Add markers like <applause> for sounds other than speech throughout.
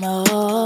more.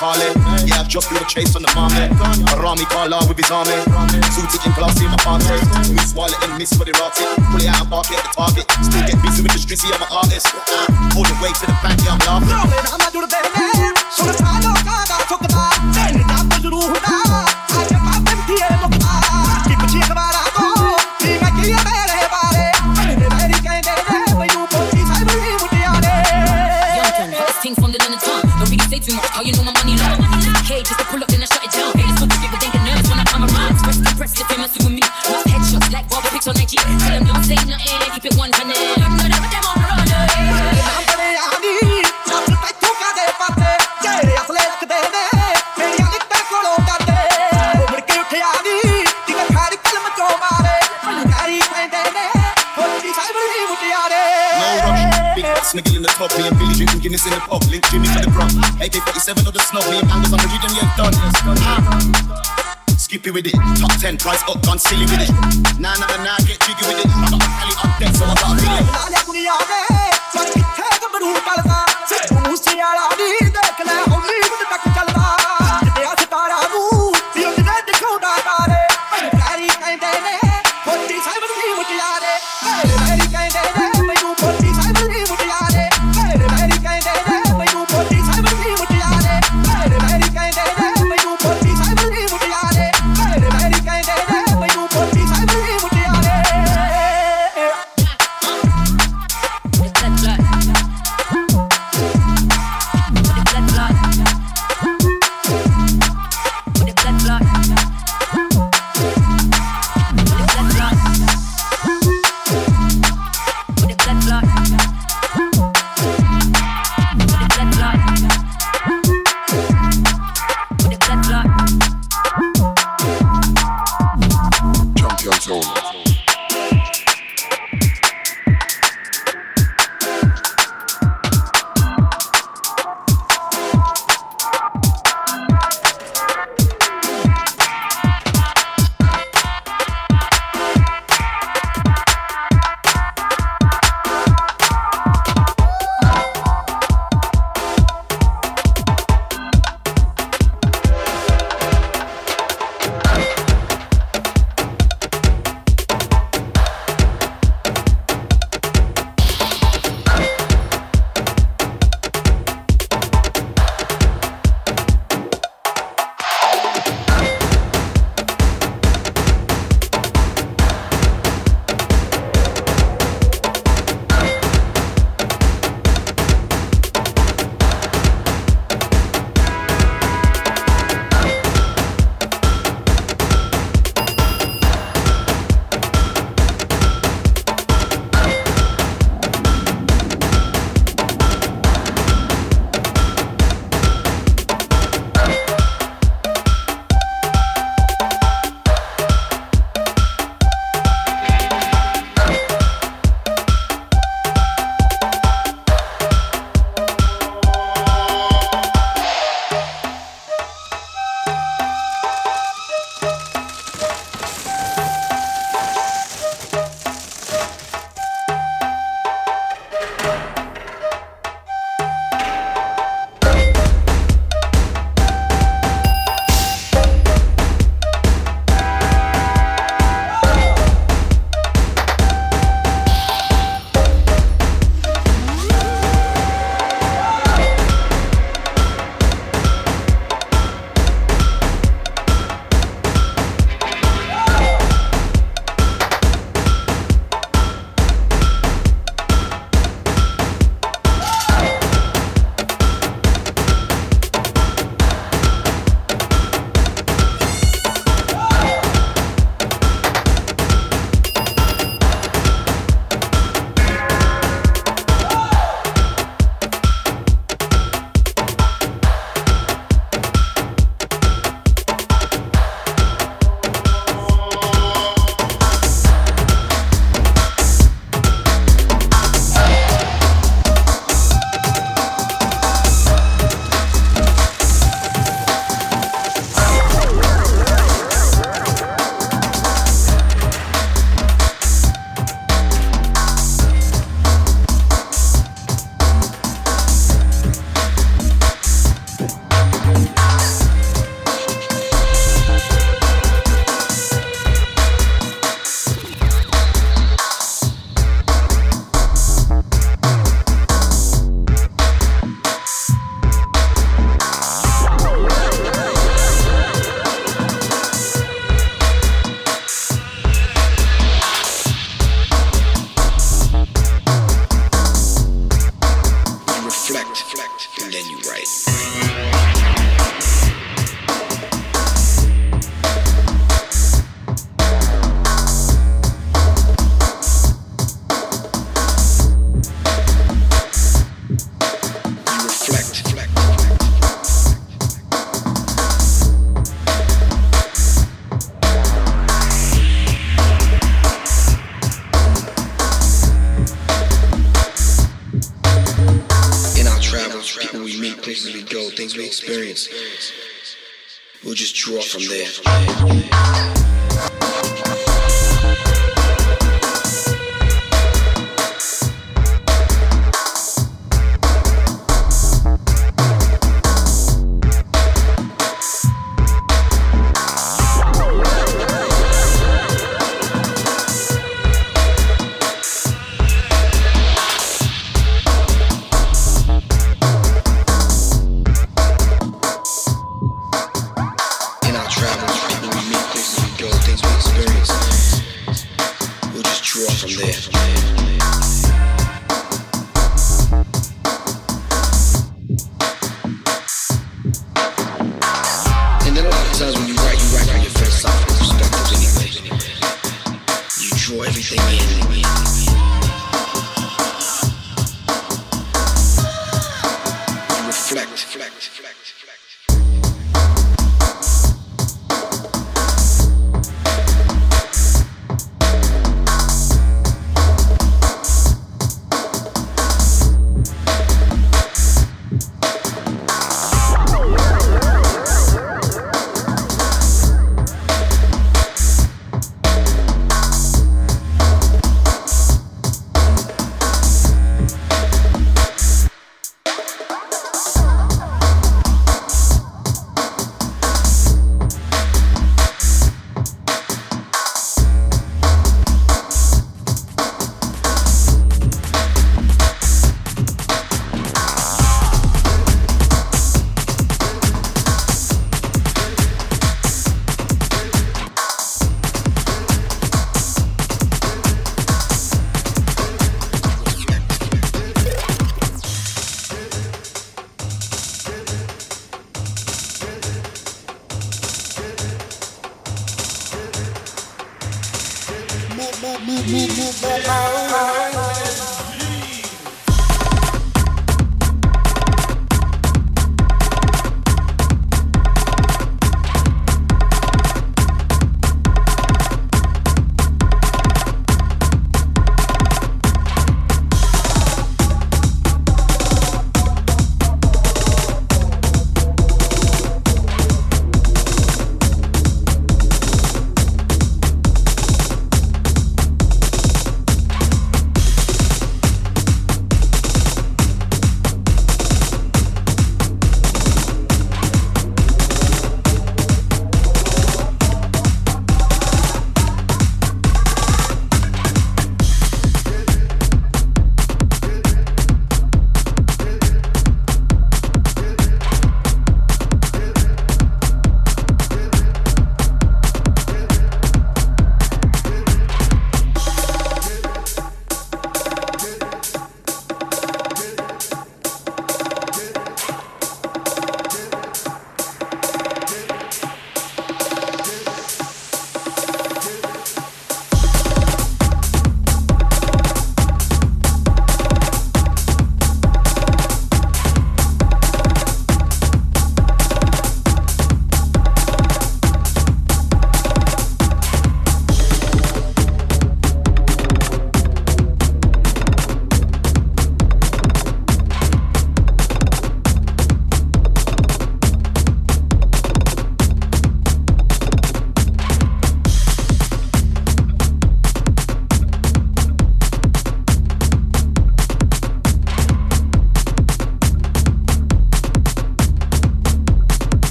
Call it. Yeah, I've just blew a chase on the market. Rami out with his army. Suited in classy in my party. Miss wallet and miss rotty. Pull it out and park it at the target. Still get busy with the streets, I'm an artist. Uh, all the way to the bank, yeah, I'm laughing. I'm not doing the baby. So the time, no, God, I talk about. Then it's not other. No rush. Big sniggle in the top, me and Billy drinking Guinness in the pub. Link Jimmy for the grub. AK-47 or the. Me and on the. Ah. Skippy with it, top 10 price up, gone silly with it. Nah, nah, nah, get jiggy with it.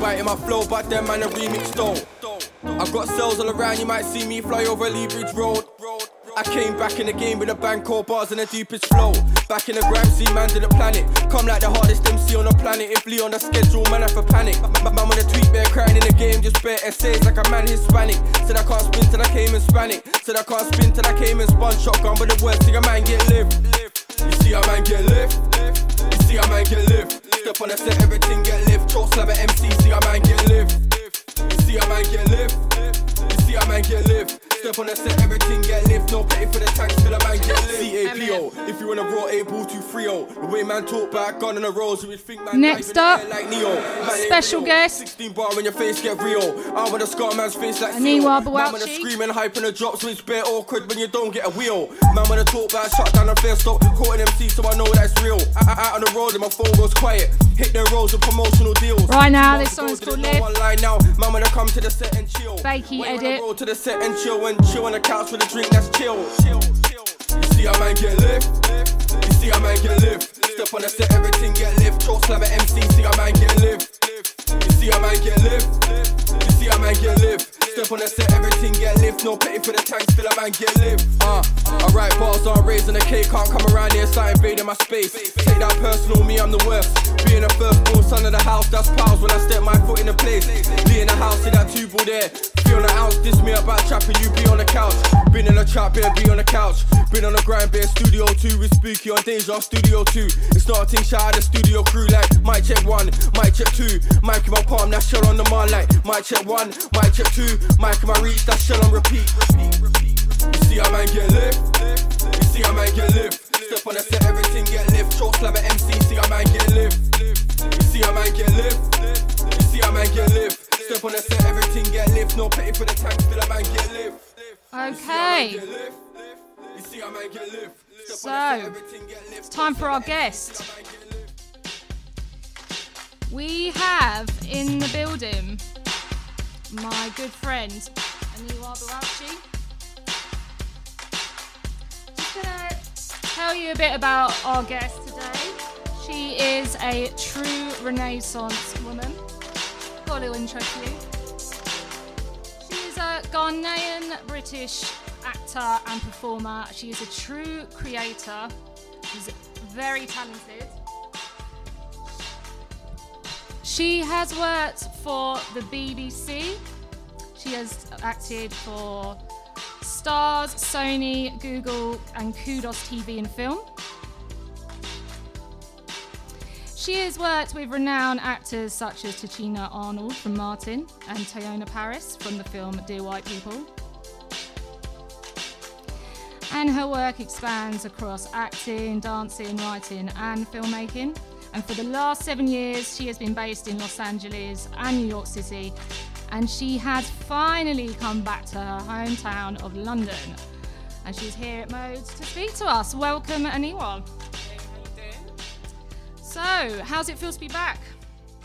Biting my flow, but them man a remix though. I've got cells all around, you might see me fly over Lea Bridge Road. I came back in the game with a bang, core bars and the deepest flow. Back in the gram, see man to the planet. Come like the hardest MC on the planet. If Lee on the schedule, man, I for panic. Man on the tweet, bare crying in the game, just bare essays like a man Hispanic. Said I can't spin till I came in Spanish. Said I can't spin till I came in spun shotgun, but the worst thing a man get live. You see a man get lift. You see a man get lift. Step on the set, everything get lift. Choke slab at MC, see a man get lift. See a man get lift. See a man get lift. Step on the set, everything get lift. No pay for the tank, still a man get lift. CAPO, if you want a raw able to 3 The way man talk back, gun on the rolls, you would think man Next up, like Neo. Man special guest. 16 bar when your face get real. I want a scar man's face like Aniwa. Man when screaming, hype and the drops, so it's bare awkward when you don't get a wheel. Man when the talk back, shut down the first stop, caught an MC, so I know that's real. I, I, out on the road and my phone goes quiet. Hit the roads with promotional deals. Right now, this song's called Live. Man when I come to the set and chill. Fakey edit. And chill on the couch with a drink that's chill. You see a man get lift. You see a man get lift. Step on the set, everything get lift. Choke slam at MC, see a man get lift. You see a man get lift. You see a man get lift. Step on the set, everything get lift. No pay for the tanks, still a man get lift. Uh, I write bars on raising the cake. Can't come around here, start invading my space. Take that personal, me, I'm the worst. Being the firstborn son of the house, that's pals when I step my foot in the place. Be in the house, see that two there. Feel the ounce, diss me about trapping, you be on the couch. Been in the trap, better be on the couch. Been on the grind, been studio two with Spooky on Deja Studio two. It's not a thing, shout out the studio crew like mic check one, mic check two. Mic in my palm, that shell on the man like mic check one, mic check two. In my reach, that shell on repeat. You see a man get lift, you see a man get lift. Step on the set, everything get lift. Choke slab at MC, see a man get lift. You see a man get lift, you see a man get lift. Step on the set, everything get lift. No pay for the tank, still a man get lift. Okay. You see a man get lift. So, on the set, everything get lift. it's time for our guest. We have in the building my good friend Aniwa Bawachi. Just gonna tell you a bit about our guest today. She is a true Renaissance woman. Got a little intro for you. She is a Ghanaian British actor and performer. She is a true creator. She's very talented. She has worked for the BBC. She has acted for Starz, Sony, Google, and Kudos TV and Film. She has worked with renowned actors such as Tichina Arnold from Martin and Teyonah Parris from the film Dear White People. And her work expands across acting, dancing, writing, and filmmaking. And for the last seven years, she has been based in Los Angeles and New York City. And she has finally come back to her hometown of London. And she's here at Modes to speak to us. Welcome, Aniwa. So, how's it feel to be back?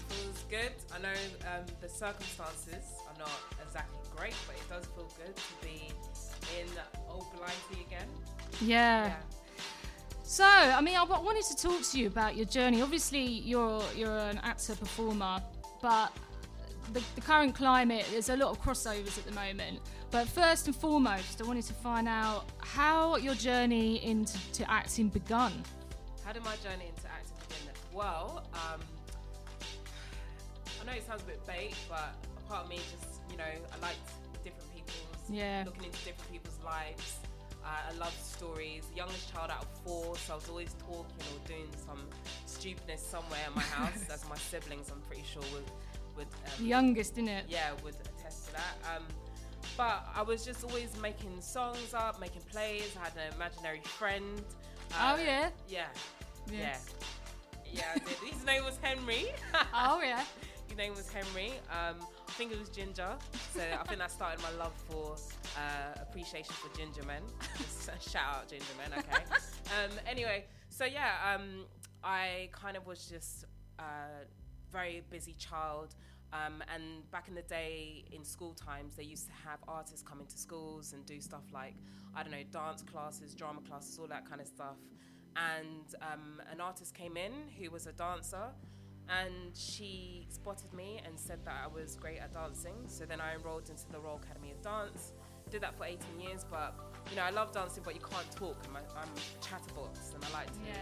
feels good. I know um, the circumstances are not exactly great, but it does feel good to be in Old Blighty again. Yeah. Yeah. So, I mean, I wanted to talk to you about your journey. Obviously, you're you're an actor performer, but the, the current climate there's a lot of crossovers at the moment. But first and foremost, I wanted to find out how your journey into to acting begun. How did my journey into acting begin? Well, um, I know it sounds a bit bait, but a part of me just, you know, I liked different people's, Yeah. looking into different people's lives. Uh, I love stories. Youngest child out of four, so I was always talking or doing some stupidness somewhere in my house. As my siblings, I'm pretty sure would would um, The youngest, isn't it? yeah, would attest to that. Um, but I was just always making songs up, making plays. I had an imaginary friend. Uh, Oh, yeah? Yeah. Yeah. Yeah. Yeah, I did. His name was Henry. <laughs> Oh yeah. His name was Henry. Um, think it was Ginger. So I think that started my love for uh, appreciation for ginger men. <laughs> Shout out ginger men, okay. <laughs> um, anyway, so yeah, um, I kind of was just a very busy child. Um, and back in the day, in school times, they used to have artists come into schools and do stuff like, I don't know, dance classes, drama classes, all that kind of stuff. and um, an artist came in who was a dancer, and she spotted me and said that I was great at dancing. So then I enrolled into the Royal Academy of Dance. Did that for 18 years, but you know I love dancing, but you can't talk. I'm, a, I'm a chatterbox, and I like to Yeah.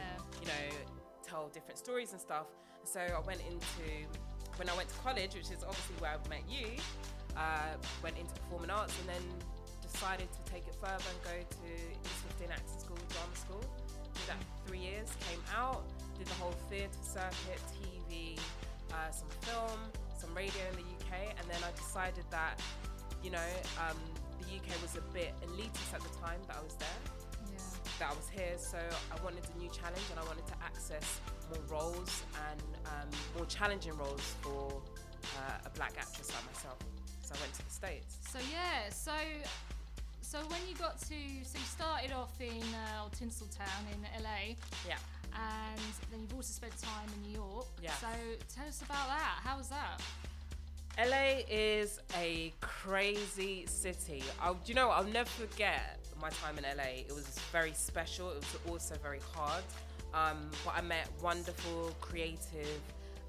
you know tell different stories and stuff. So I went into when I went to college, which is obviously where I met you. Uh, went into performing arts and then decided to take it further and go to East 15 Acting School, Drama School. Did that for three years, came out, did the whole theatre circuit, TV, uh, some film, some radio in the UK, and then I decided that, you know, um, the UK was a bit elitist at the time that I was there Yeah. that I was here, so I wanted a new challenge and I wanted to access more roles and um, more challenging roles for uh, a black actress like myself. So I went to the States. So yeah, so so when you got to so you started off in uh, Tinseltown in LA, Yeah. And then you've also spent time in New York. Yeah. So tell us about that. How was that? LA is a crazy city. I'll, do you know? I'll never forget my time in LA. It was very special. It was also very hard. Um, but I met wonderful, creative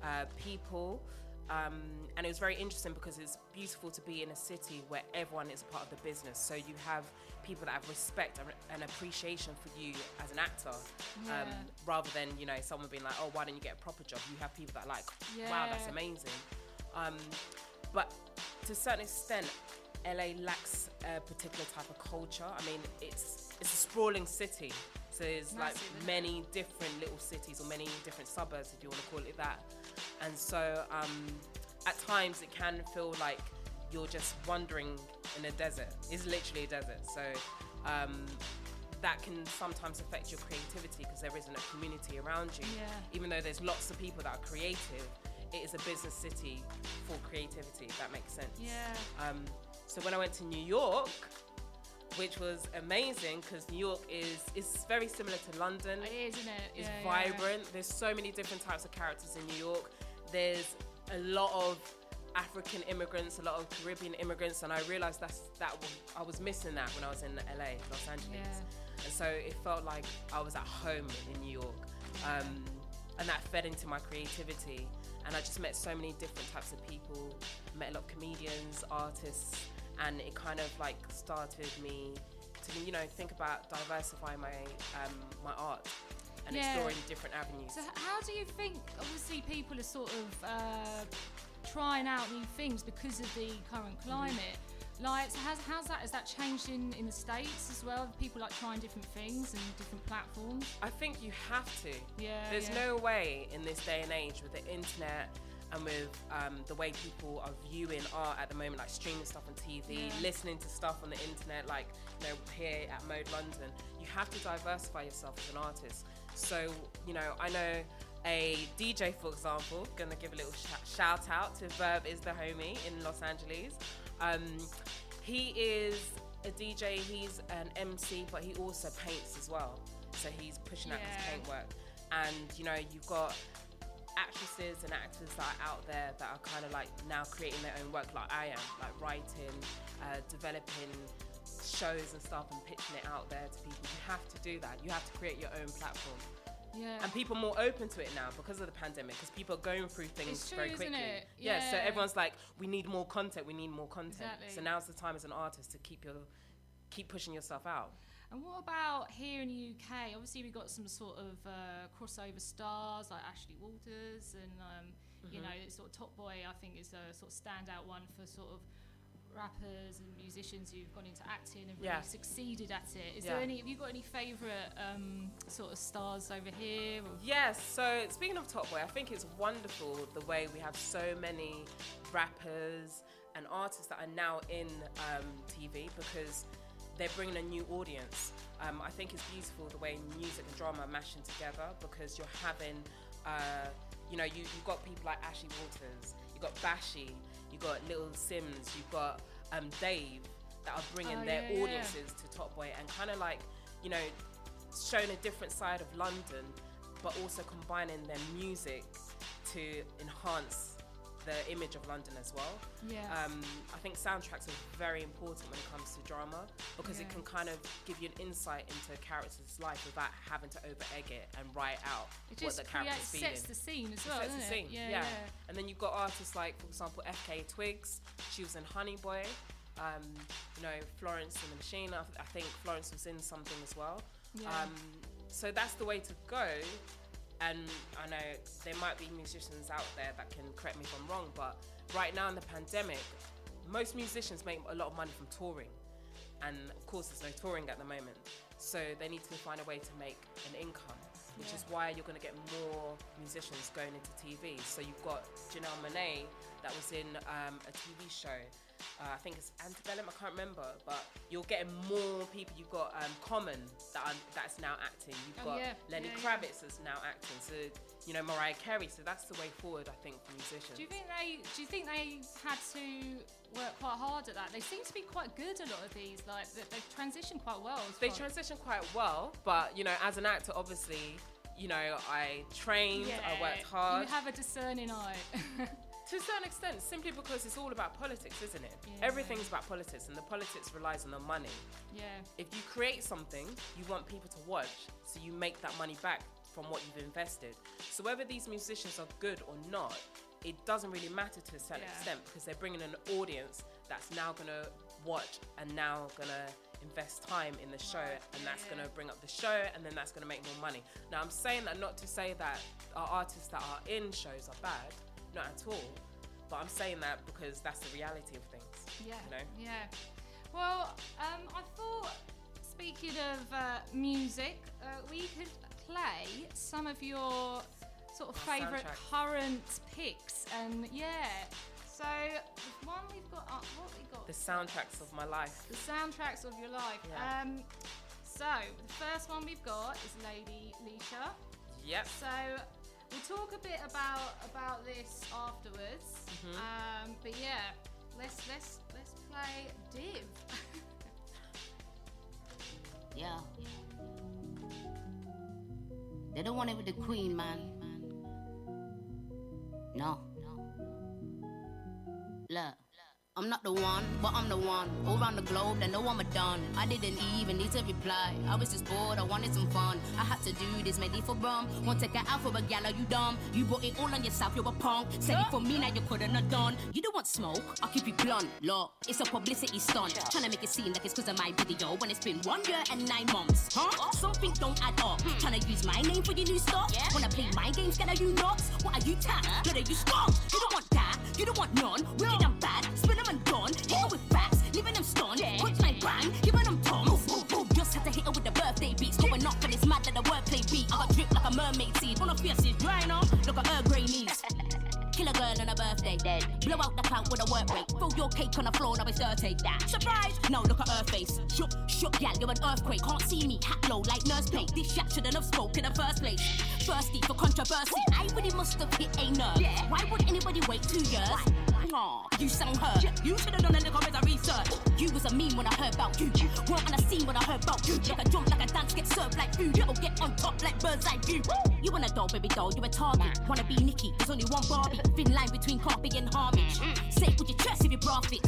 uh, people. Um, and it was very interesting because it's beautiful to be in a city where everyone is a part of the business. So you have people that have respect and, appreciation for you as an actor, um, rather than you know someone being like, "Oh, why don't you get a proper job?" You have people that are like, "Wow, that's amazing." Um, but to a certain extent, LA lacks a particular type of culture. I mean, it's it's a sprawling city, so there's like Massive, it? many different little cities or many different suburbs, if you want to call it that. And so, um, at times, it can feel like you're just wandering in a desert. It's literally a desert. So. Um, that can sometimes affect your creativity because there isn't a community around you. Yeah. Even though there's lots of people that are creative, it is a business city for creativity, if that makes sense. Yeah. Um, so when I went to New York, which was amazing because New York is is very similar to London. It is, isn't it? It's Yeah, yeah. vibrant. There's so many different types of characters in New York. There's a lot of African immigrants, a lot of Caribbean immigrants, and I realized that's that I was missing that when I was in LA, Los Angeles, Yeah. and so it felt like I was at home in New York, um, and that fed into my creativity. And I just met so many different types of people. Met a lot of comedians, artists, and it kind of like started me to you know think about diversifying my um, my art and Yeah. exploring different avenues. So how do you think? Obviously, people are sort of uh, trying out new things because of the current Mm-hmm. climate. Like, so has, how's that? Has that changed in, in the states as well? People like trying different things and different platforms. I think you have to. Yeah, There's yeah. no way in this day and age with the internet and with um, the way people are viewing art at the moment, like streaming stuff on TV, Yeah. listening to stuff on the internet, like you know here at Mode London. You have to diversify yourself as an artist. So you know, I know a DJ, for example, gonna give a little sh- shout out to Verb is the homie in Los Angeles. Um, he is a DJ, he's an MC, but he also paints as well. So he's pushing out his Yeah. paint work. And you know, you've got actresses and actors that are out there that are kind of like now creating their own work, like I am, like writing, uh, developing shows and stuff and pitching it out there to people. You have to do that. You have to create your own platform. Yeah. And people are more open to it now because of the pandemic, because people are going through things true, very quickly. it? Yeah. So everyone's like, we need more content. We need more content. Exactly. So now's the time as an artist to keep your keep pushing yourself out. And what about here in the UK? Obviously, we've got some sort of uh, crossover stars like Ashley Walters, and um, you Mm-hmm. know, sort of Top Boy. I think is a sort of standout one for sort of rappers and musicians who've gone into acting and really Yeah. succeeded at it. Is Yeah. there any? Have you got any favourite um, sort of stars over here? Or? Yes, so speaking of Top Boy, I think it's wonderful the way we have so many rappers and artists that are now in um, TV because they're bringing a new audience. Um, I think it's beautiful the way music and drama are mashing together because you're having, uh, you know, you, you've got people like Ashley Walters, you've got Bashy, you've got Little Simz, you've got um, Dave that are bringing Oh, their yeah, yeah. audiences to Top Boy and kind of like, you know, showing a different side of London, but also combining their music to enhance the image of London as well. Yeah. Um, I think soundtracks are very important when it comes to drama because it can kind of give you an insight into a character's life without having to over egg it and write out it what the character's creates, feeling. sets the scene as It well, sets the scene. it? Yeah, yeah. yeah. And then you've got artists like, for example, FKA Twigs. She was in Honey Boy. Um, you know, Florence and the Machine. I, I think Florence was in something as well. Yeah. Um, so that's the way to go. And I know there might be musicians out there that can correct me if I'm wrong, but right now in the pandemic, most musicians make a lot of money from touring. And of course, there's no touring at the moment. So they need to find a way to make an income, which Yeah. is why you're going to get more musicians going into TV. So you've got Janelle Monáe that was in um, a TV show. Uh, I think it's Antebellum. I can't remember, but you're getting more people. You've got um, Common that are, that's now acting. You've Oh, got yeah. Lenny Yeah, yeah. Kravitz that's now acting. So you know Mariah Carey. So that's the way forward, I think, for musicians. Do you think they? Do you think they had to work quite hard at that? They seem to be quite good. A lot of these, like they- they've transitioned quite well. they far- transition quite well, but you know, as an actor, obviously, you know, I trained, I worked hard. You have a discerning eye. <laughs> to a certain extent, simply because it's all about politics, isn't it? Yeah. Everything's about politics, and the politics relies on the money. yeah. If you create something, you want people to watch, so you make that money back from what you've invested. So whether these musicians are good or not, it doesn't really matter to a certain Yeah. extent because they're bringing an audience that's now gonna watch and now gonna invest time in the show, and that's yeah. gonna bring up the show, and then that's gonna make more money. Now I'm saying that not to say that our artists that are in shows are bad, not at all. But I'm saying that because that's the reality of things. Yeah. You know? Yeah. Well, um, I thought, speaking of uh, music, uh, we could play some of your sort of favourite current picks, and yeah. So the one we've got up, what we got? The soundtracks of my life. the soundtracks of your life. Yeah. Um, so the first one we've got is Lady Leshurr. Yep. So we'll talk a bit about about this afterwards. Mm-hmm. Um, but yeah, let's let's let's play Div. <laughs> Yeah. They don't want it with the queen, man. No. Look. I'm not the one, but I'm the one. All around the globe, they know I'm a don. I didn't even need to reply. I was just bored, I wanted some fun. I had to do this, made it for rum. Want to get out for a gal, are you dumb? You brought it all on yourself, you're a punk. Said it for me, now you couldn't have done. You don't want smoke, I'll keep it blunt. Look, it's a publicity stunt. Trying to make it seem like it's cause of my video when it's been one year and nine months. Huh? Something don't add up. Hmm. Trying to use my name for your new stuff? Wanna play my games, get are you nuts? What are you tap? Blood, are you strong? You don't want that, you don't want none. Wicked and bad, spin done. Hit her with facts, leaving them stunned. Punchline bang, giving them tongue. Move, move, move. Just had to hit her with the birthday beats. Going up and it's mad that the wordplay beat. I got drip like a mermaid seed. Wanna fierce is dry now? Look at her grey knees. <laughs> Kill a girl on her birthday. Dead. Blow out the clout with a work rate. Throw your cake on the floor, now it's dirty. That surprise! Now look at her face. Shook, shook, yeah, you're an earthquake. Can't see me, hat low like nurse plate. This shit shouldn't have spoke in the first place. Thirsty for controversy. I really must have hit a nerve. Why would anybody wait two years? Aw, you sound hurt. You should have done a little bit of research. You was a meme when I heard about you. Weren't on a scene when I heard about you. Like a jump, like a dance, get served like food. You'll get on top like bird's eye view. You want a doll, baby doll, you a target. Wanna be Nikki, there's only one Barbie. <laughs> Thin line between copy and homage. Say it with your chest if you profit.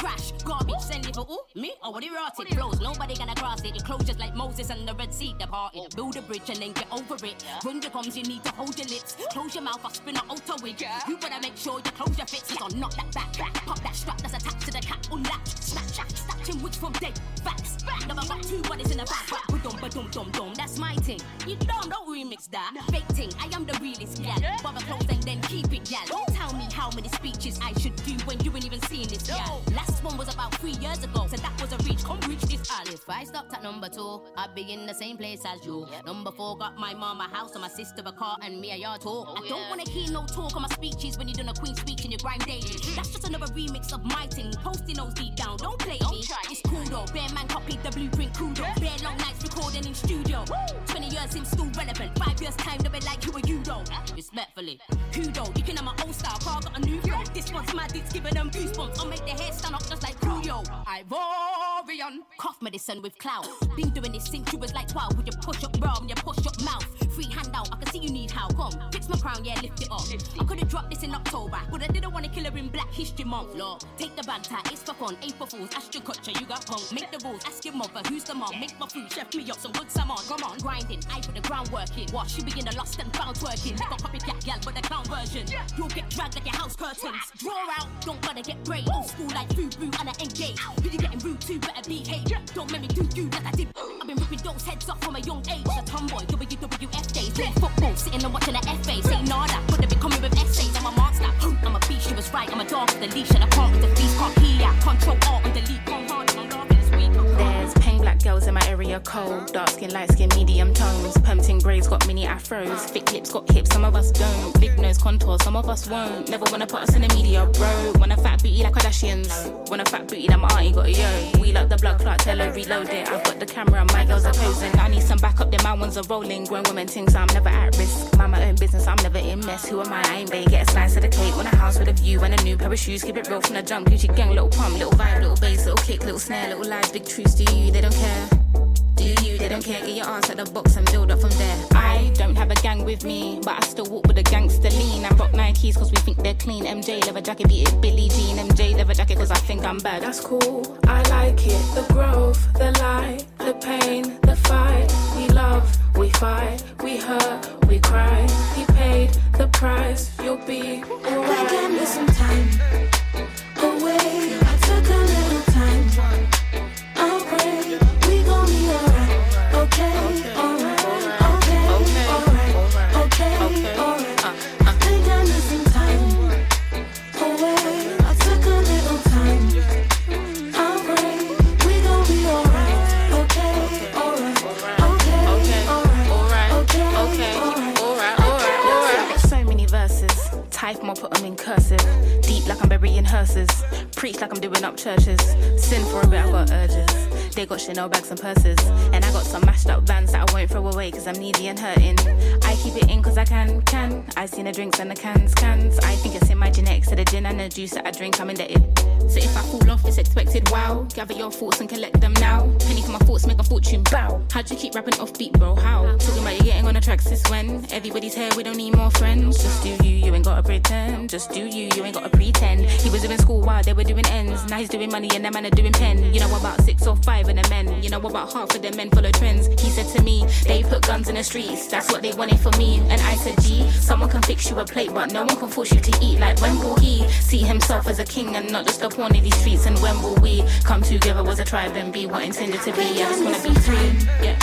Trash, garbage, send it for ooh, me or what it rotted. Flows, nobody gonna cross it. It like Moses and the Red Sea departed. Build a bridge and then get over it. When it comes, you need to hold your lips. Close your mouth, I'll spin an auto wig. You better make sure you close your fits. Cause I'll knock that back, back. Pop that strap that's attached to the cap. Unlatch, snatch, snatching wigs from dead. Facts. Never got two bodies in the back. Ba dum ba dum dum dum. That's my thing. You don't don't remix that. Fake thing. I am the realest gal. Bother close and then keep it gal. Don't tell me how many speeches I should do when you ain't even seen this gal. Last one was about three years ago, so that was a reach. Come reach this al. If I stopped at number two, I'd be in the same place as you. Number four got my mom a house and my sister a car and me a yard too. I don't wanna hear no talk on my speeches when you done a queen speech in your grind daily. That's just another remix of my thing. Posting those deep down, don't play me. It's cool though. Bear man copied the blueprint, cool kudo. Bear long nights recording in studio. 20 years him still relevant. Five years time to be like who are you though? Respectfully, kudo. You can have my old style, car got a new flow. This one's mad, it's giving them goosebumps. I'll make their hair stand up just like Coolio. Ivorian, cough medicine with clout. Been doing this since you was like 12 with your push up bra and your push up mouth. Free handout, I can see you need help. Come, fix my crown, yeah, lift it up. I could've dropped this in October, but I didn't want to kill her in Black History Month. Lord, take the bag tag, it's for fun, for fools. Ashton Culture, you got punk. Make the rules, ask your mother, who's the mom? Make my food, chef me up some good salmon. Come on, grinding, I put the ground working. Watch you begin the lost and found twerking. A copycat gal, but the clown version. You'll get dragged like your house curtains. Draw out, don't gotta get brave. School like food, brew, and I engage. Who you getting rude to? Better behave. Don't make me do you like I did. I've been ripping those heads off from a young age. A tomboy, WWF days. Playing football, sitting and watching the FA. Say nada, but they be coming with essays. I'm a monster. I'm a beast, she was right. I'm a dog with a leash, and I can't with the beast. Can't hear. Control alt and delete. Can't hard. I'm laughing this week. Girls in my area cold. Dark skin, light skin, medium tones. Pumping braids got mini afros. Thick lips got hips, some of us don't. Big nose contour, some of us won't. Never wanna put us in the media, bro. Want a fat booty like Kardashians. Want a fat booty that my auntie got a yo. We like the blood clot, tell her reload it. I've got the camera, my girls are posing. I need some backup, then my ones are rolling. Grown women things, I'm never at risk. Mind my own business, I'm never in mess. Who am I? I ain't they get a slice of the cake. Want a house with a view and a new pair of shoes. Keep it real from the jump. Gucci gang, little pump, little vibe, little bass, little kick, little snare, little lies, big truths. to you? They don't care. Do you? They don't care. Get your at the box and build up from there. I don't have a gang with me, but I still walk with a gangster lean. And rock Nikes cause we think they're clean. MJ leather jacket, beat it Billie Jean. MJ leather jacket cause I think I'm bad. That's cool. I like it. The growth, the light, the pain, the fight. We love, we fight, we hurt, we cry. He paid the price. You'll be alright. Give me some time away. Deep like I'm burying hearses. Preach like I'm doing up churches. Sin for a bit, I got urges. They got Chanel bags and purses. And I got some mashed up vans that I won't throw away cause I'm needy and hurting. I keep it in cause I can, can. I seen the drinks and the cans, cans. I think it's in my genetics to the gin and the juice that I drink, I'm indebted. So if I fall off, it's expected, wow. Gather your thoughts and collect them now. Penny for my thoughts, make a fortune, bow. How'd you keep rapping off beat, bro? How? Talking about you getting on the tracks since when? Everybody's here, we don't need more friends. Just do you, gotta pretend. Just do you, you ain't gotta pretend. He was doing school while they were doing ends. Now he's doing money and them man are doing pen. You know about six or five and the men. You know about half of the men follow trends. He said to me, they put guns in the streets. That's what they wanted for me. And I said, G, someone can fix you a plate, but no one can force you to eat. Like when will he see himself as a king and not just a pawn in these streets? And when will we come together as a tribe and be what intended to be? I just wanna be free. Yeah.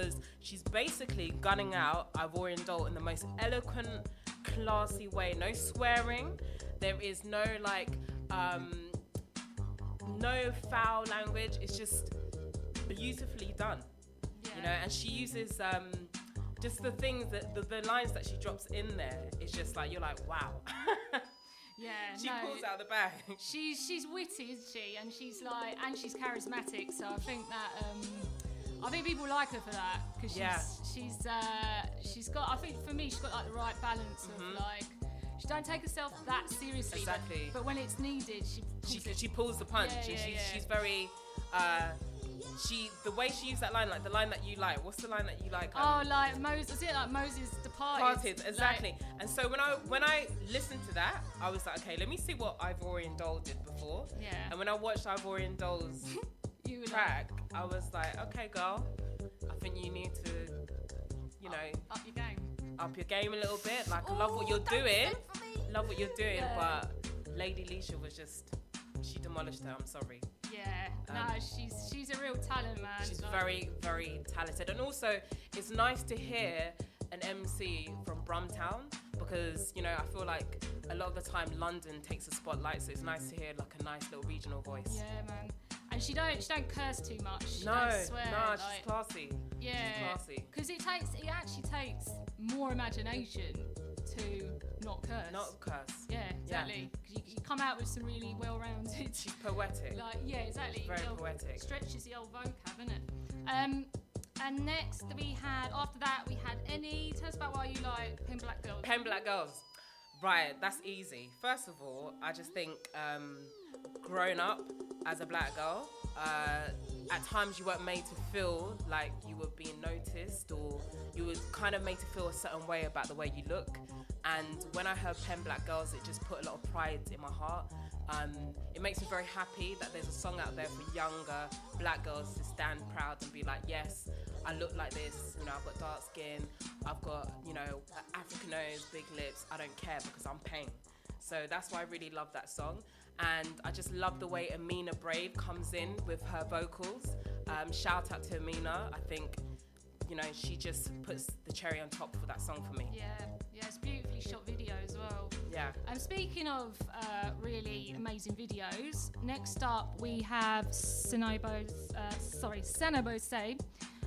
Because she's basically gunning out Ivorian Doll in the most eloquent, classy way. No swearing. There is no like, um, no foul language. It's just beautifully done. You know, and she uses um, just the things that the, the lines that she drops in there. It's just like you're like, wow. <laughs> Yeah, she no. pulls out the bag. <laughs> She's she's witty, isn't she? And she's like, and she's charismatic. So I think that um, I think people like her for that because she's Yeah. she's uh, she's got. I think for me, she's got like the right balance of like. She don't take herself that seriously, but- Exactly. But, when it's needed, she she, pulls it. she pulls the punch Yeah, yeah, she's, yeah. she's very uh, she the way she used that line, like the line that you like. What's the line that you like? Oh, like Moses, is it like Moses departed? Parted, Like, exactly. and so when I when I listened to that, I was like, okay, let me see what Ivorian Doll did before. Yeah. And when I watched Ivorian Doll's <laughs> you track, I was like, okay, girl, I think you need to, you know, up your game. up your game a little bit. Like, I love what you're doing. it for me. Love what you're doing, Yeah. but Lady Leshurr was just, she demolished her. I'm sorry. Yeah, Um, no, she's she's a real talent, man. She's Like, very, very talented. And also, it's nice to hear an MC from Brumtown because, you know, I feel like a lot of the time London takes the spotlight. So it's nice to hear like a nice little regional voice. Yeah, man. And she don't she don't curse too much. She No, don't swear. no, like, she's classy. Yeah, classy. Because it takes it actually takes more imagination to not curse. Not curse. Yeah, exactly. 'Cause You, you come out with some really well-rounded. She's poetic. <laughs> Like yeah, exactly. Very The old- poetic. Stretches the old vocab, isn't it? Um, and next we had after that we had any. Tell us about why you like Pin Black Girls. Pen Black Girls. Right, that's easy. First of all, I just think um, growing up as a black girl, uh, at times you weren't made to feel like you were being noticed or you were kind of made to feel a certain way about the way you look. And when I heard Pen Black Girls, it just put a lot of pride in my heart. Um, it makes me very happy that there's a song out there for younger black girls to stand proud and be like, yes, I look like this. You know, I've got dark skin. I've got, you know, African nose, big lips. I don't care because I'm pain. So that's why I really love that song. And I just love the way Amina Brave comes in with her vocals. Um, shout out to Amina. I think, you know, she just puts the cherry on top for that song for me. Yeah, yeah, it's beautifully shot video as well. Yeah. Um, speaking of uh, really amazing videos, next up we have Seinabo's, uh, sorry, Seinabo Sey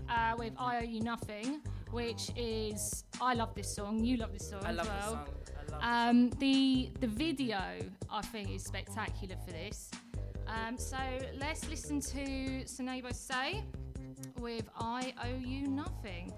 uh, with I Owe You Nothing, which is, I love this song, you love this song I love well. this song. Um, the the video I think is spectacular for this. Um, so let's listen to Seinabo Sey with I Owe You Nothing.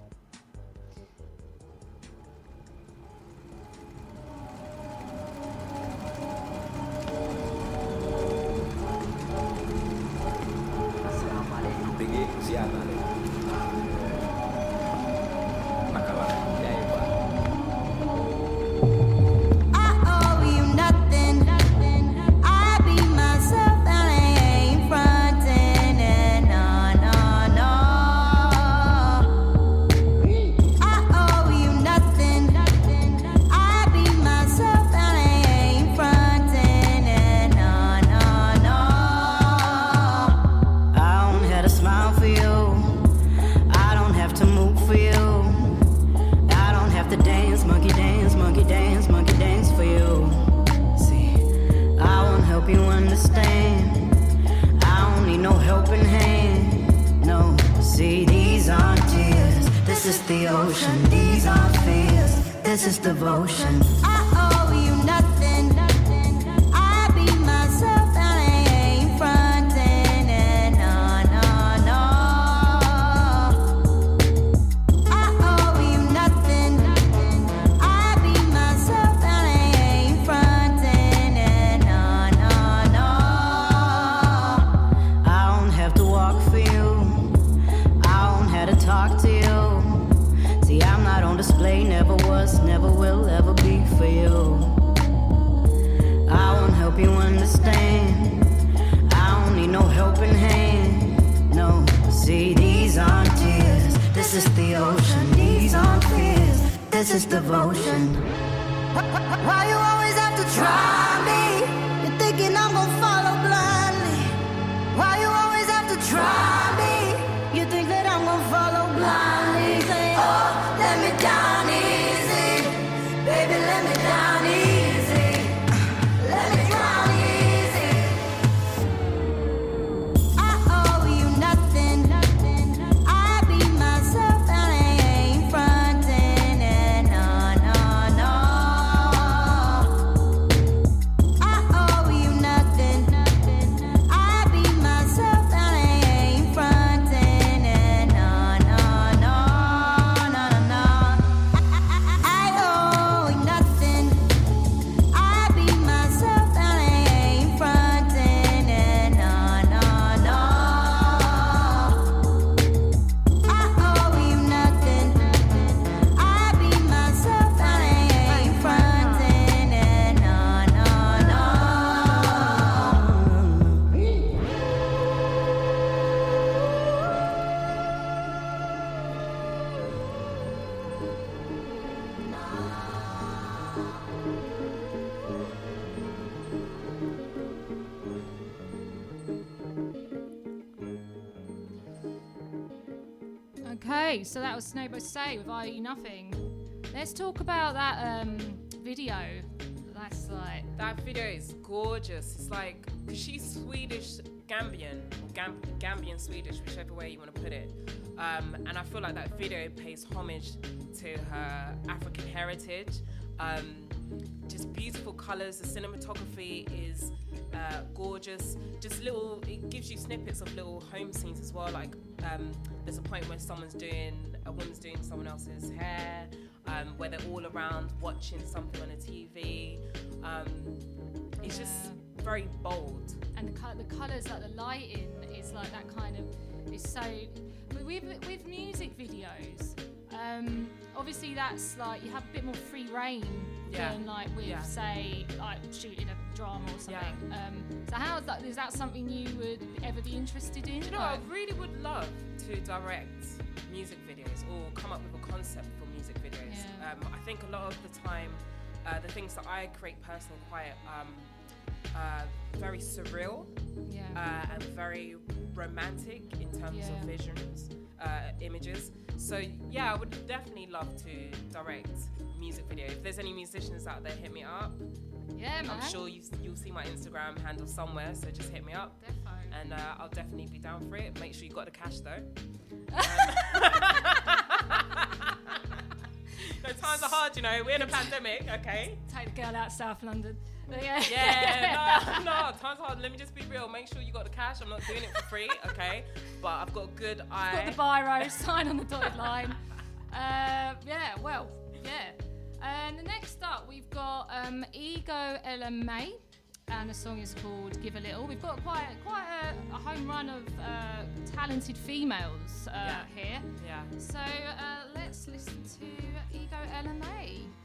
Okay, so that was Seinabo Sey with I You Nothing. Let's talk about that um, video. That's like That video is gorgeous. It's like, she's Swedish Gambian, or Gam- Gambian Swedish, whichever way you want to put it. Um, and I feel like that video pays homage to her African heritage. Um, just beautiful colors. The cinematography is uh, gorgeous. Just little, it gives you snippets of little home scenes as well. Like um, there's a point where someone's doing, a woman's doing someone else's hair, um, where they're all around watching something on a TV. Um, it's just very bold. and the col- the colours, like the lighting, is like that kind of. It's so we with with music videos. Um, obviously, that's like you have a bit more free reign Yeah. than like with Yeah. say like shooting a drama or something. Um, so how is that? Is that something you would ever be interested in? Do you know, I really would love to direct music videos or come up with a concept for music videos. Yeah. Um, I think a lot of the time, uh, the things that I create personally are quite um, uh, very surreal Yeah. uh, and very romantic in terms Yeah. of visions, uh, images. So yeah, I would definitely love to direct music video. If there's any musicians out there, hit me up. Yeah, man. I'm sure you, you'll see my Instagram handle somewhere, so just hit me up. Defo. And uh, I'll definitely be down for it. Make sure you got the cash though. <laughs> no, times are hard, you know. We're in a pandemic, okay? Take the girl out South London. Yeah. Yeah, <laughs> no, no, times hard. Let me just be real. Make sure you got the cash. I'm not doing it for free, okay? But I've got a good eye. Got the biro, <laughs> sign on the dotted line. Uh, yeah, well, yeah. And the next up, we've got um, Ego Ella May, and the song is called "Give a Little." We've got quite quite a, a home run of uh, talented females uh, Yeah. here. Yeah. So uh, let's listen to Ego Ella May. Threw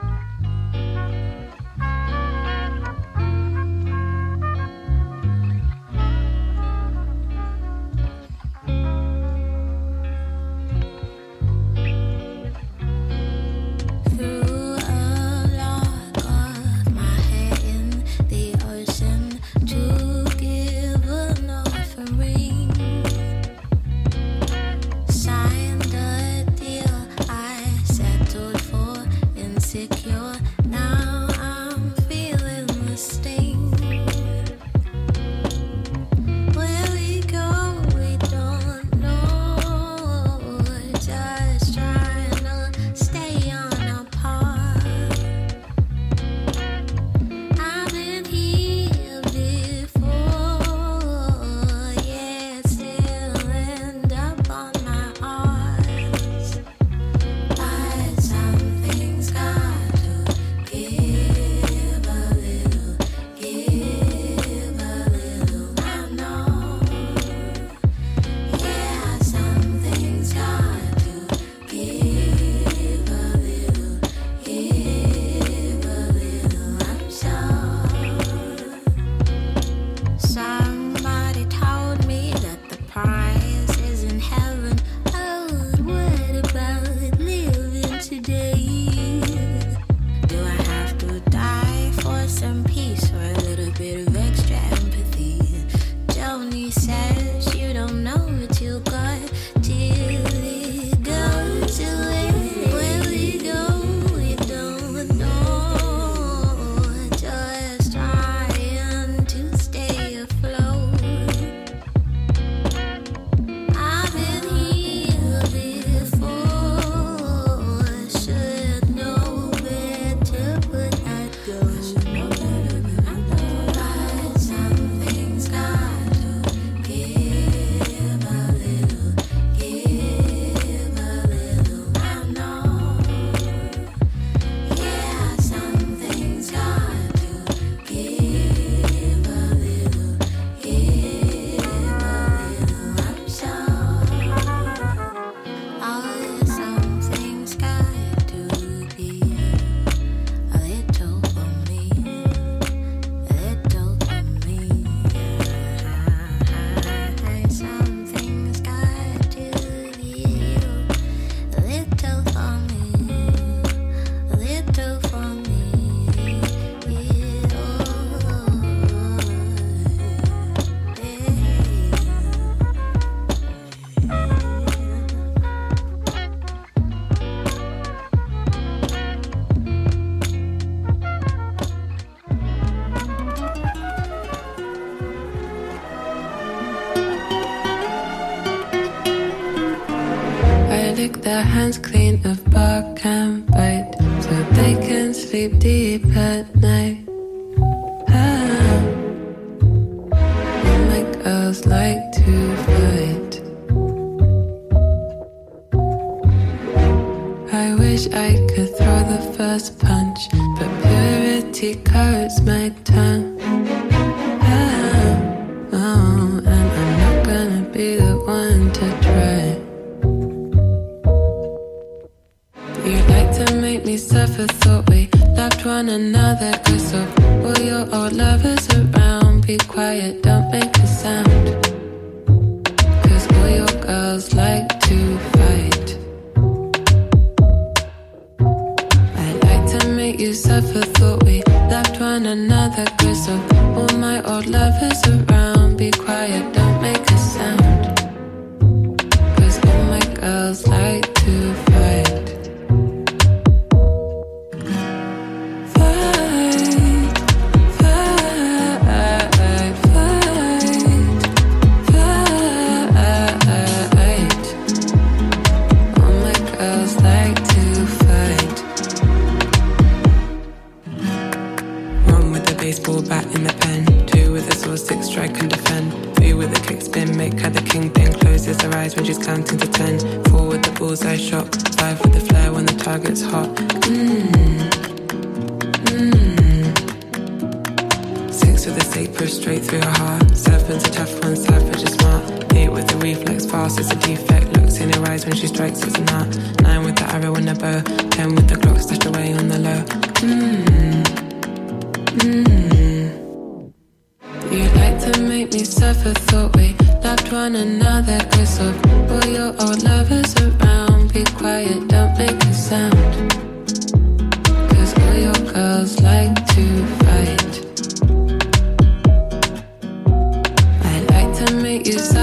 like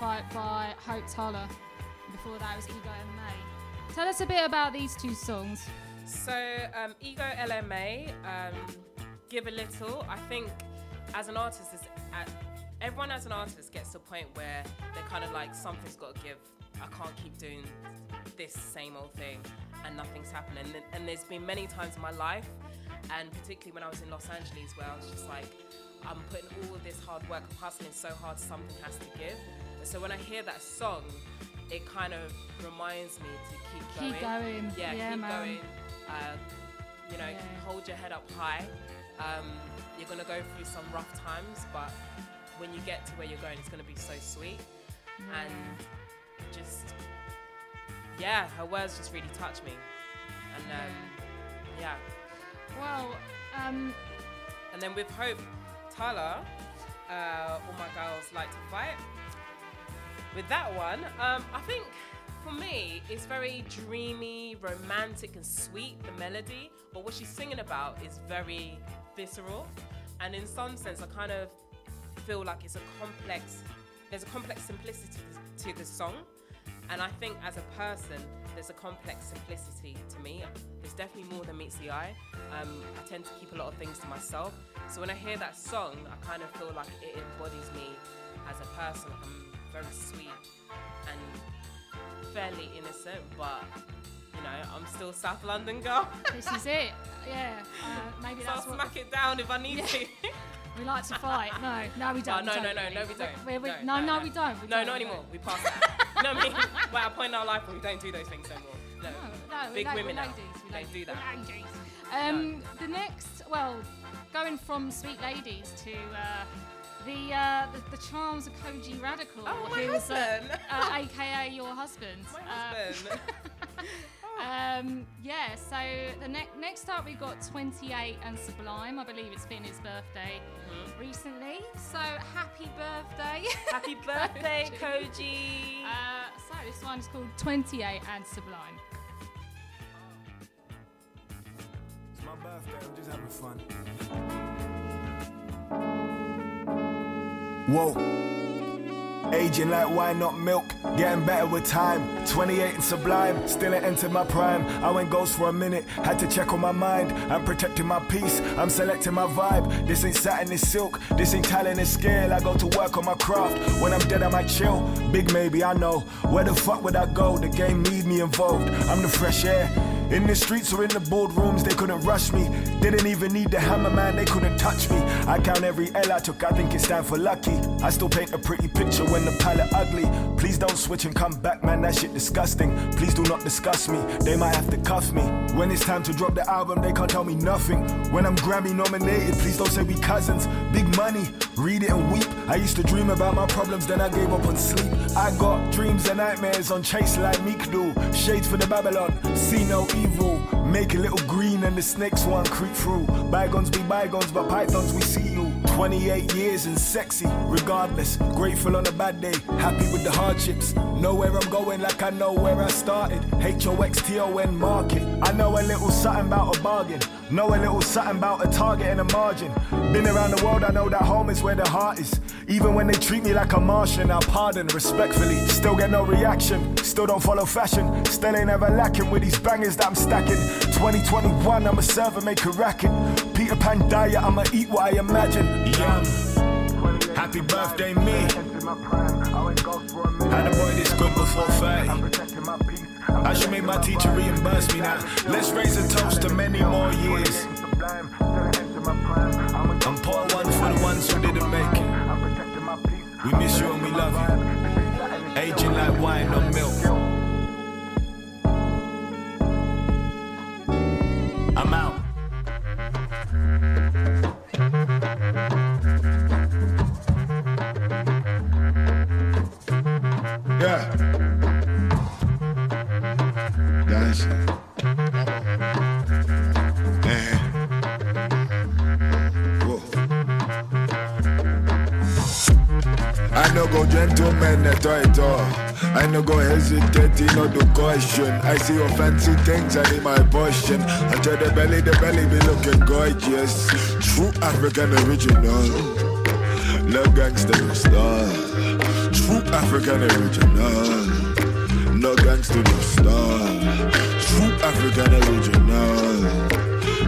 by Hope Tyler. Before that was Ego Ella May. Tell us a bit about these two songs. So, um, Ego Ella May, um, Give a Little. I think as an artist, is everyone as an artist gets to a point where they're kind of like, something's got to give. I can't keep doing this same old thing and nothing's happening. And, and there's been many times in my life, and particularly when I was in Los Angeles, where I was just like, I'm putting all of this hard work, I'm hustling so hard, something has to give. So when I hear that song, it kind of reminds me to keep going. Keep going. Yeah, Yeah, keep man. going. Uh, you know, hold your head up high. Um, you're gonna go through some rough times, but when you get to where you're going, it's gonna be so sweet. And just, yeah, her words just really touch me. And um, yeah. Well, um, And then with Hope Tyler, uh, all my girls like to fight. With that one, um, I think for me, it's very dreamy, romantic, and sweet, the melody. But what she's singing about is very visceral. And in some sense, I kind of feel like it's a complex, there's a complex simplicity to the song. And I think as a person, there's a complex simplicity to me. There's definitely more than meets the eye. Um, I tend to keep a lot of things to myself. So when I hear that song, I kind of feel like it embodies me as a person. I'm very sweet and fairly innocent, but you know, I'm still South London girl. <laughs> This is it. Yeah. Uh, maybe so I'll what smack it down if I need to. we like to fight. No, no, we Oh, don't. no, we no, don't no, really. no, we don't. No, no, no, no, we don't. We no, don't, not anymore. We passed <laughs> that. you know what I mean? We're at a point in our life where we don't do those things anymore. No, No, big we're la- women ladies, We don't do that. Ladies. Um, The next, well, going from Sweet Ladies to uh, the, uh, the the charms of Kojey Radical, Oh, my who's uh, husband. uh, aka your husband. My Uh, husband. <laughs> um, yeah, so the ne- next up we got 28 and Sublime. I believe it's been his birthday recently. So happy birthday. Mm-hmm. Happy <laughs> birthday, Koji. Uh, so this one's called 28 and Sublime. It's my birthday, I'm just having fun. Whoa. Aging like wine, not milk. Getting better with time. 28 and sublime. Still ain't entered my prime. I went ghost for a minute. Had to check on my mind. I'm protecting my peace. I'm selecting my vibe. This ain't satin, it's silk. This ain't talent, it's scale. I go to work on my craft. When I'm dead, I might chill. Big maybe, I know. Where the fuck would I go? The game need me involved. I'm the fresh air. In the streets or in the boardrooms, they couldn't rush me. Didn't even need the hammer, man, they couldn't touch me. I count every L I took, I think it stand for lucky. I still paint a pretty picture when the palette ugly. Please don't switch and come back, man, that shit disgusting. Please do not discuss me, they might have to cuff me. When it's time to drop the album, they can't tell me nothing. When I'm Grammy nominated, please don't say we cousins. Big money, read it and weep. I used to dream about my problems, then I gave up on sleep. I got dreams and nightmares on chase like Meek do. Shades for the Babylon, see no evil. Make a little green and the snakes want creep through. Bygones be bygones, but pythons we see you. 28 years and sexy, regardless. Grateful on a bad day, happy with the hardships. Know where I'm going like I know where I started. H O X T O N market. I know a little something about a bargain. Know a little something about a target and a margin. Been around the world, I know that home is where the heart is. Even when they treat me like a Martian, I pardon respectfully. Still get no reaction, still don't follow fashion. Still ain't ever lacking with these bangers that I'm stacking. 2021, I'm a server, make a racket. Peter Pan diet, I'ma eat what I imagine. Yum. Happy birthday, me. Had a boy this good before 30. I should make my teacher reimburse me now. Let's raise a toast to many more years. And pour one for the ones who didn't make it. We miss you and we love you. Aging like wine, not milk. I'm out. I no go gentleman at all. I no go hesitate, you the question. I see your fancy things, I need my portion. I tell the belly, the belly be looking gorgeous. True African original. Love gangster no star. True African original. No gangster no star. True African original.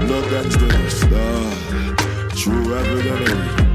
No gangster no star. True African original.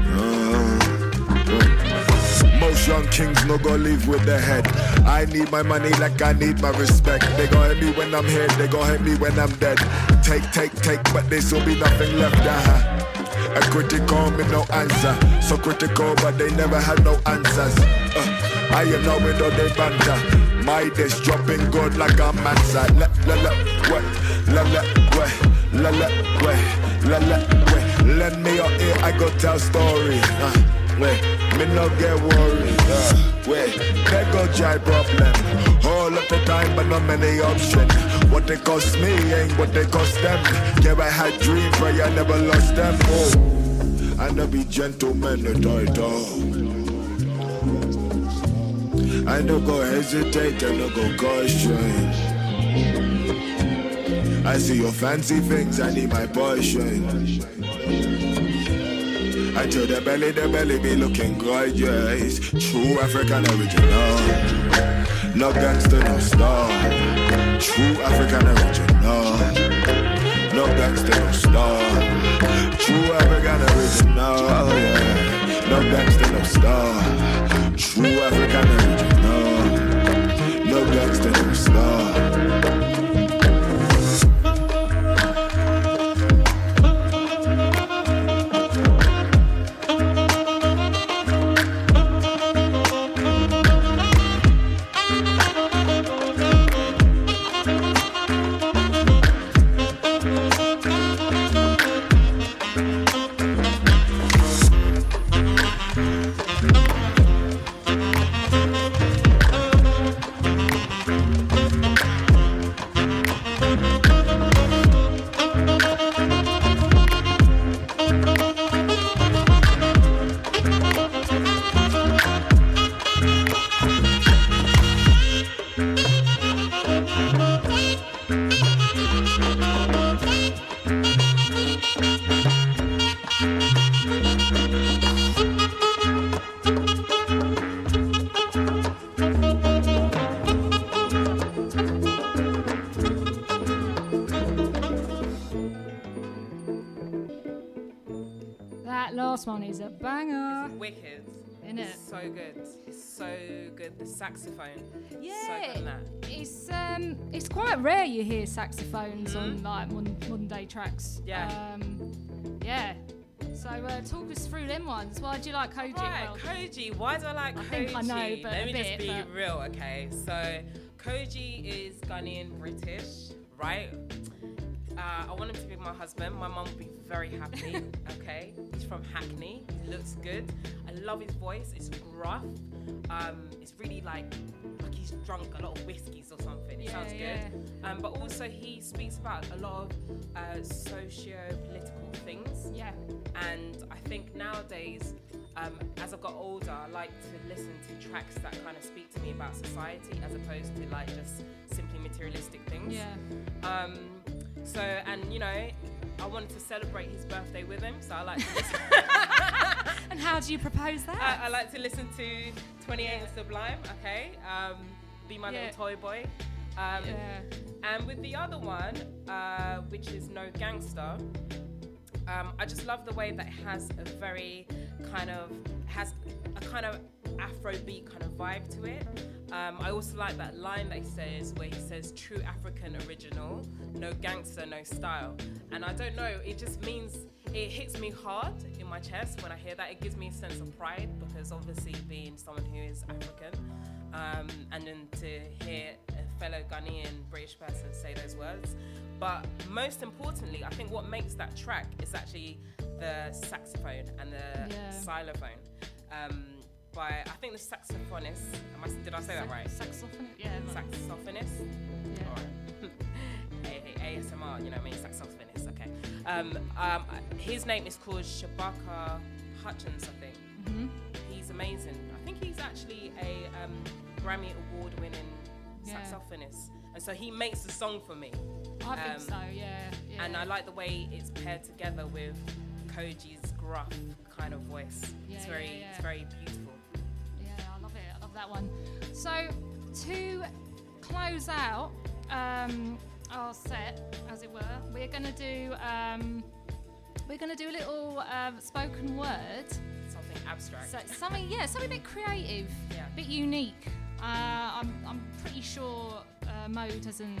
Most young kings no go live with the head. I need my money like I need my respect. They gon' hit me when I'm here, they gon' hit me when I'm dead. Take, take, take, but this will be nothing left. Uh-huh. A critical me no answer. So critical, but they never had no answers. Uh, I am now with all they banter. My dish dropping good like a mansa. La la la, what? La la, what? La la, what? La la, what? Lend me your ear, I go tell story. Uh, wait, me no get worried. Uh, wait, there go giant problem. All lot the time, but not many options. What they cost me ain't what they cost them. Yeah, I had dreams, but I never lost them. Oh, I know be gentleman at all. I no go hesitate, I no go strange. I see your fancy things, I need my portion. Until the belly, the belly be looking gorgeous. True African original. No gangster, no star. True African original. No gangster, no star. True African original. Yeah. No gangster, no star. True African original. No gangster, no star. Good. The saxophone. Yeah, that. it's um, it's quite rare you hear saxophones on like mon- modern day tracks. Mm-hmm. Yeah. Um, yeah. So uh, talk us through them ones. Why do you like Kojey? Right, Well, Kojey. Why do I like I Kojey? think I know, but Let me bit, just be real, okay? So, Kojey is Ghanaian British, right? Uh, I want him to be my husband. My mum would be very happy, <laughs> okay? He's from Hackney. He looks good. I love his voice. It's gruff. Um, it's really like like he's drunk a lot of whiskeys or something. It Yeah, sounds yeah. good. Um, but also he speaks about a lot of uh, socio-political things. Yeah. And I think nowadays, um, as I've got older, I like to listen to tracks that kind of speak to me about society as opposed to like just simply materialistic things. Yeah. Um, so, and you know, I wanted to celebrate his birthday with him, so I like to <laughs> listen. <laughs> and how do you propose that? I, I like to listen to 28 and Sublime, okay? Um, Be My Yeah. Little Toy Boy. Um, Yeah. And with the other one, uh, which is No Gangster, um, I just love the way that it has a very kind of has a kind of Afrobeat kind of vibe to it. Um, I also like that line that he says where he says "True African original, no gangster, no style," and I don't know. It just means it hits me hard in my chest when I hear that. It gives me a sense of pride because obviously being someone who is African, um, and then to hear a fellow Ghanaian British person say those words. But most importantly, I think what makes that track is actually the saxophone and the Yeah. xylophone. Um, by I think the saxophonist. Am I, did I say that right? Saxophone. Yeah. Saxophonist. Yeah. Alright. <laughs> A- A- ASMR. You know what I mean? Saxophonist. Okay. Um, um, his name is called Shabaka Hutchings. I think. Mhm. He's amazing. I think he's actually a um, Grammy award-winning Yeah. saxophonist, and so he makes the song for me. I think Um, so. Yeah. yeah. And I like the way it's paired together with Kojey's gruff kind of voice. Yeah, it's very, yeah, yeah. it's very beautiful. Yeah, I love it. I love that one. So to close out um, our set, as it were, we're going to do um, we're going to do a little um, spoken word. Something abstract. So something, yeah, something a bit creative, Yeah. a bit unique. Uh, I'm, I'm pretty sure uh, Mo doesn't.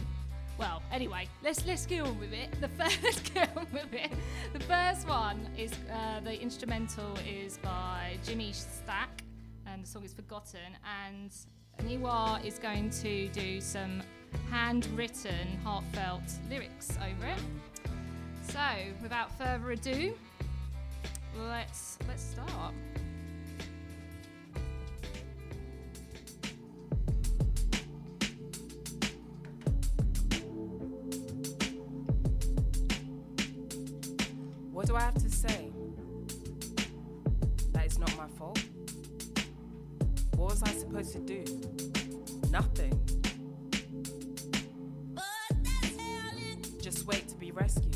Well, anyway, let's let's get on with it. The <laughs> first get on with it. The first one is uh, the instrumental is by Jimmy Stack, and the song is Forgotten. And Anniwaa is going to do some handwritten, heartfelt lyrics over it. So, without further ado, let's let's start. What do I have to say? That it's not my fault. What was I supposed to do? Nothing. Just wait to be rescued.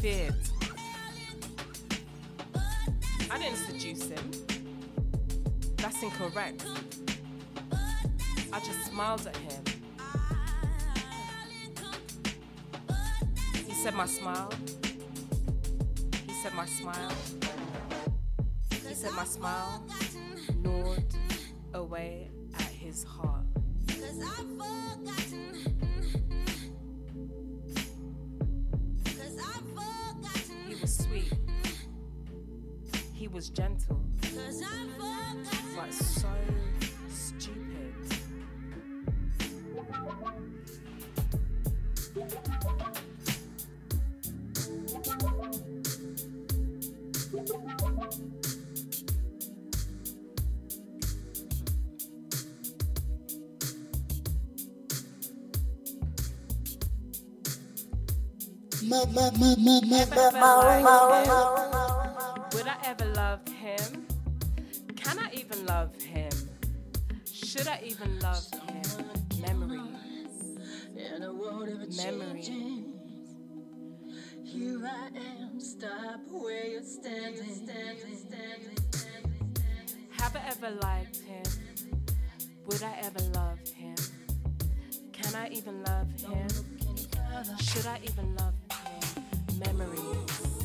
I didn't seduce him. That's incorrect. I just smiled at him. He said my smile. He said my smile. He said my smile gnawed away at his heart. Would I ever love him? Can I even love him? Should I even love him? Memories. Memories. Here I am, stop where you're standing, standing, standing. Have I ever liked him? Would I ever love him? Can I even love him? Should I even love him? Memories.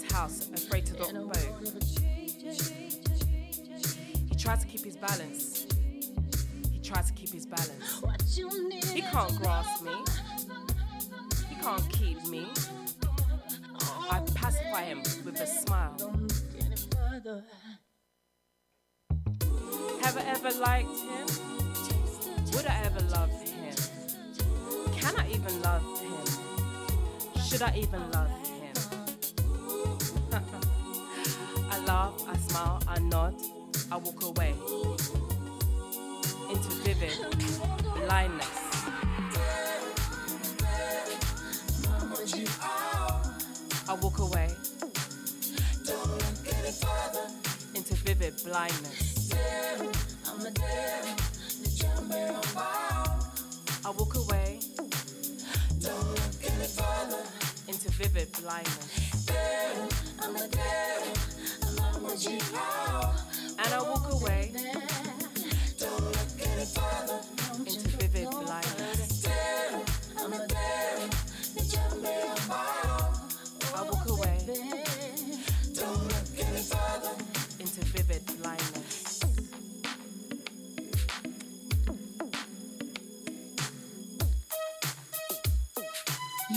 His house, afraid to rock the boat. He tries to keep his balance. He tries to keep his balance. He can't grasp me. He can't keep me. I pacify him with a smile. Have I ever liked him? Would I ever love him? Can I even love him? Should I even love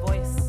Voice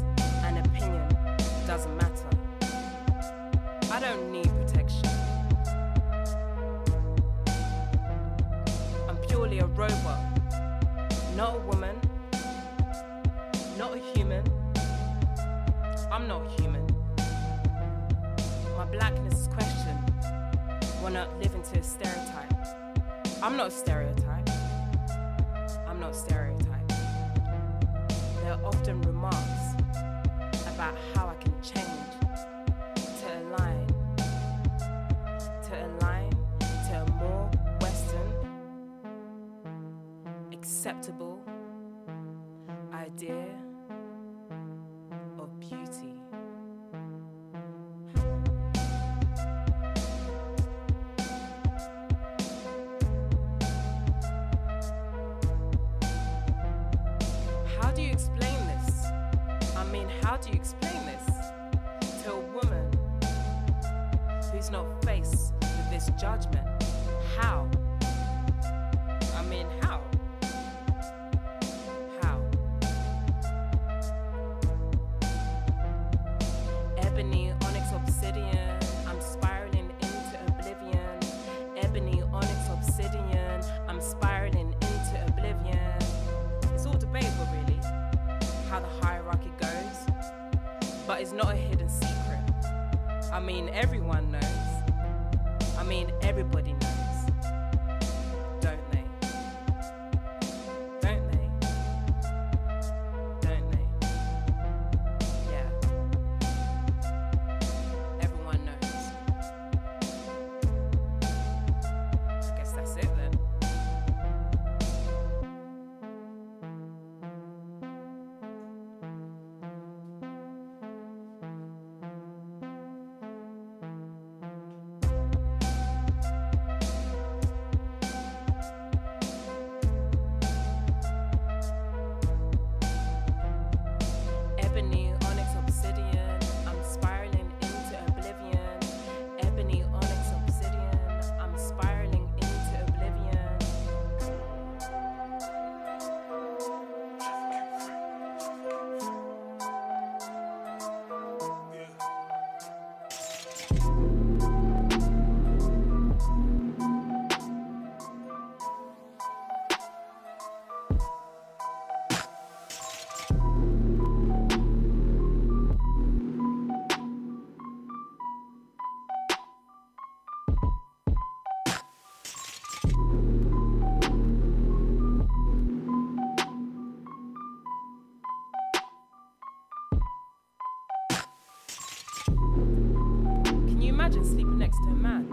next to man?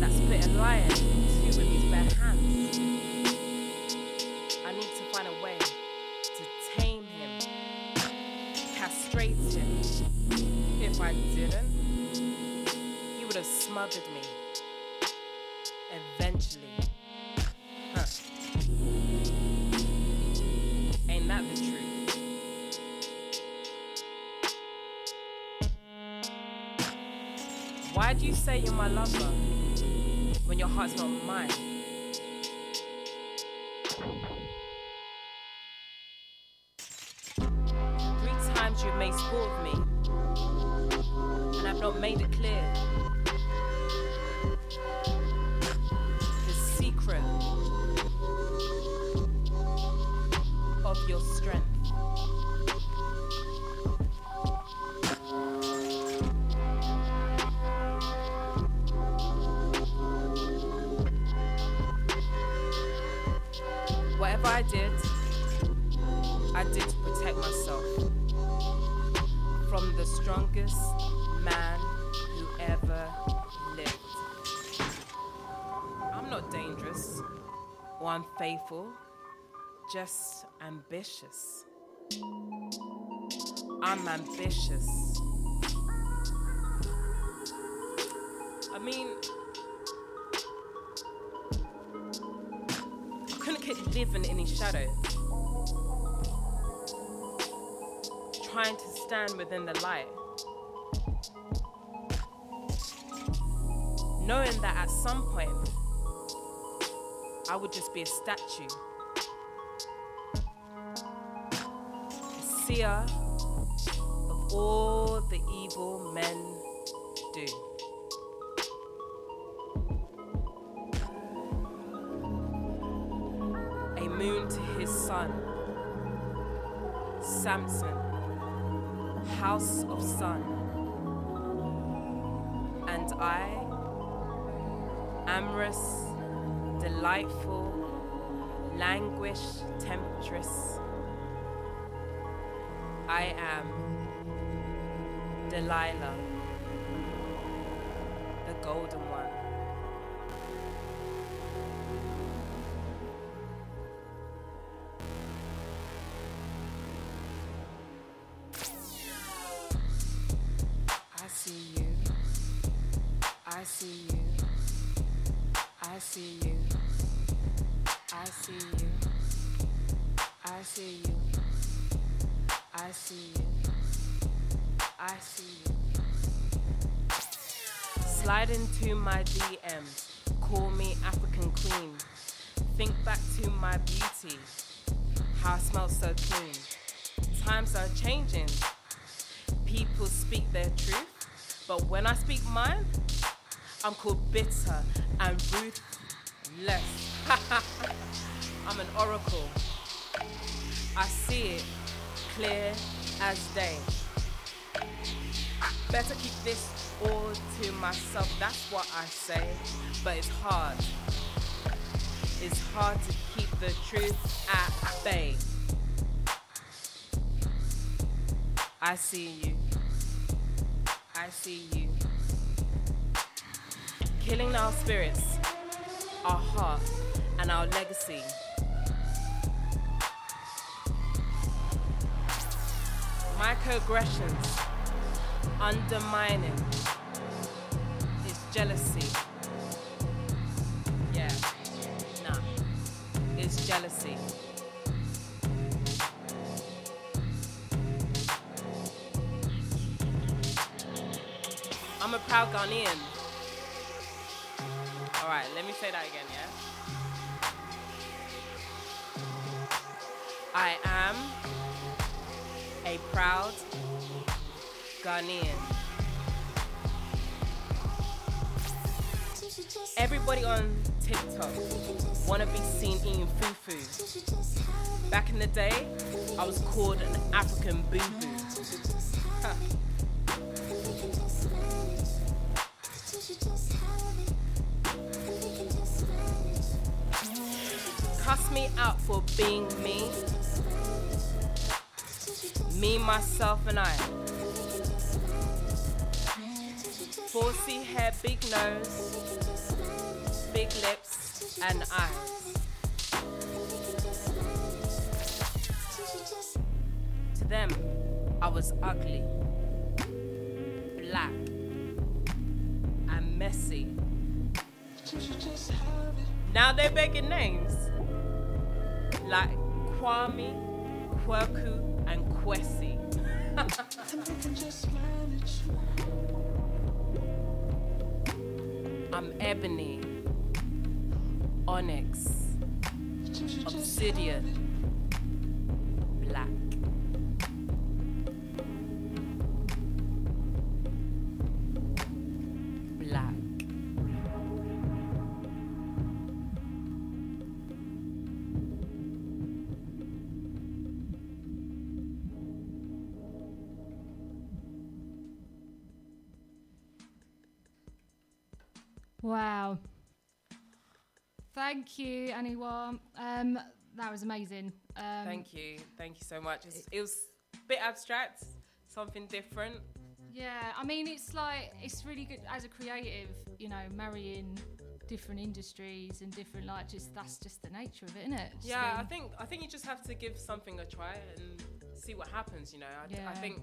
That split a lion in two with his bare hands. I need to find a way to tame him, castrate him. If I didn't, he would have smothered me. Say you're my lover when your heart's not mine? Three times you've made sport of me, and I've not made it clear. The secret of your just ambitious. I'm ambitious. I mean, I couldn't keep living in his shadow. Trying to stand within the light. Knowing that at some point I would just be a statue. A seer of all the evil men do. a moon to his son. Samson, house of sun. And I, amorous, delightful, languish temptress. I am Delilah, the golden one. Into my DMs. Call me African Queen. Think back to my beauty. How I smell so clean. Times are changing. People speak their truth, but when I speak mine, I'm called bitter and ruthless. <laughs> I'm an oracle. I see it clear as day. I say, but it's hard. It's hard to keep the truth at bay. I see you. I see you. Killing our spirits, our heart, and our legacy. Microaggressions, undermining, jealousy. Yeah, nah, it's jealousy. I'm a proud Ghanaian. All right, let me say that again, yeah? I am a proud Ghanaian. Everybody on TikTok wanna be seen eating fufu. Back in the day, I was called an African boo-boo. Huh. Cuss me out for being me. Me, myself, and I. 4C hair, big nose, big lips, and eyes. To them, I was ugly, black, and messy. Now they're begging names like Kwame, Kweku, and Kwesi. <laughs> I'm ebony, onyx, obsidian, Thank you, Anniwaa. Um, that was amazing. Um, Thank you. Thank you so much. It's, it was a bit abstract, something different. Yeah, I mean, it's like it's really good as a creative, you know, marrying different industries and different like just that's just the nature of it, isn't it? Just Yeah, I think I think you just have to give something a try and see what happens. You know, I, Yeah. I think